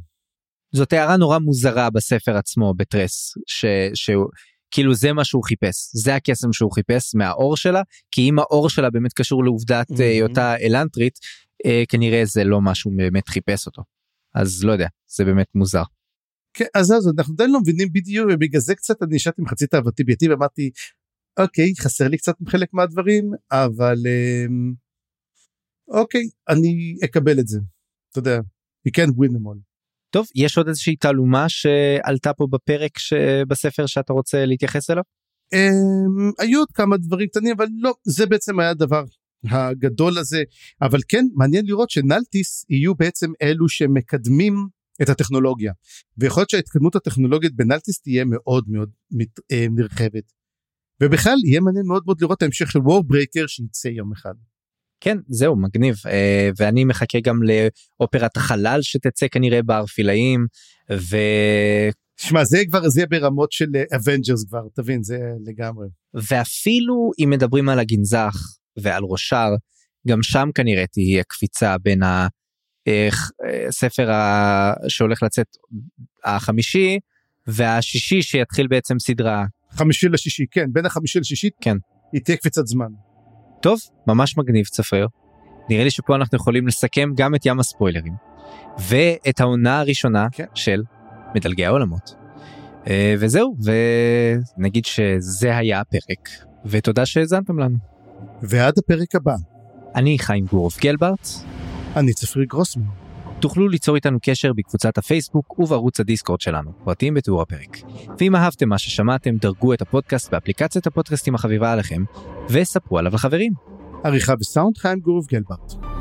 זאת הערה נורא מוזרה בספר עצמו בטרס ש, שהוא כאילו זה מה שהוא חיפש זה הקסם שהוא חיפש מהאור שלה כי אם האור שלה באמת קשור לעובדת Mhm. אה, היותה אלנטרית אה, כנראה זה לא מה שהוא באמת חיפש אותו אז לא יודע זה באמת מוזר. כן, אז אז אנחנו עדיין לא מבינים בדיוק ובגלל זה קצת אני נשארתי מחצית אהבתי ביתי ואמרתי אוקיי חסר לי קצת חלק מהדברים אבל אמ, אוקיי אני אקבל את זה. אתה יודע, you can't win them all. טוב יש עוד איזושהי תעלומה שעלתה פה בפרק שבספר שאתה רוצה להתייחס אליו. Um, היו עוד כמה דברים קטנים אבל לא זה בעצם היה הדבר הגדול הזה אבל כן מעניין לראות שנלטיס יהיו בעצם אלו שמקדמים את הטכנולוגיה ויכול להיות שההתקדמות הטכנולוגית בנלטיס תהיה מאוד מאוד מת, אה, נרחבת. ובכלל יהיה מעניין מאוד מאוד לראות ההמשך של Warbreaker שייצא יום אחד. כן זהו מגניב אה, ואני מחכה גם לאופרת החלל שתצא כנראה בערפילאים ו... שמע זה כבר זה ברמות של Avengers כבר תבין זה לגמרי. ואפילו אם מדברים על הגנזך ועל רושאר גם שם כנראה תהיה קפיצה בין הספר ה... שהולך לצאת החמישי והשישי שיתחיל בעצם סדרה חמישי לשישי כן בין החמישי לשישי כן. היא תהיה קפיצת זמן. טוב ממש מגניב צפריר. נראה לי שפה אנחנו יכולים לסכם גם את ים הספוילרים ואת העונה הראשונה כן. של מדלגי העולמות. אה, וזהו, ונגיד שזה היה הפרק, ותודה שהאזנתם לנו. ועד הפרק הבא, אני חיים גורוב גלברט, אני צפריר גרוסמן. תוכלו ליצור איתנו קשר בקבוצת הפייסבוק ובערוץ הדיסקורד שלנו, פרטים בתיאור הפרק. ואם אהבתם מה ששמעתם, דרגו את הפודקאסט באפליקציית הפודקאסטים החביבה עליכם, וספרו עליו לחברים. עריכה וסאונד חיים גורוב גלברט.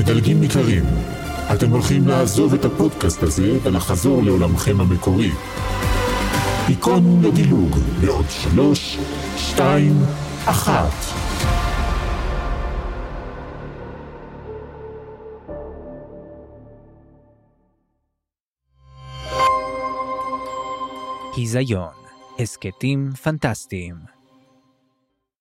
מדלגים יקרים, אתם הולכים לעזוב את הפודקאסט הזה ולחזור לעולמכם המקורי. היכון לדילוג בעוד שלוש, שתיים, אחת. היזיון, הסכתים פנטסטיים.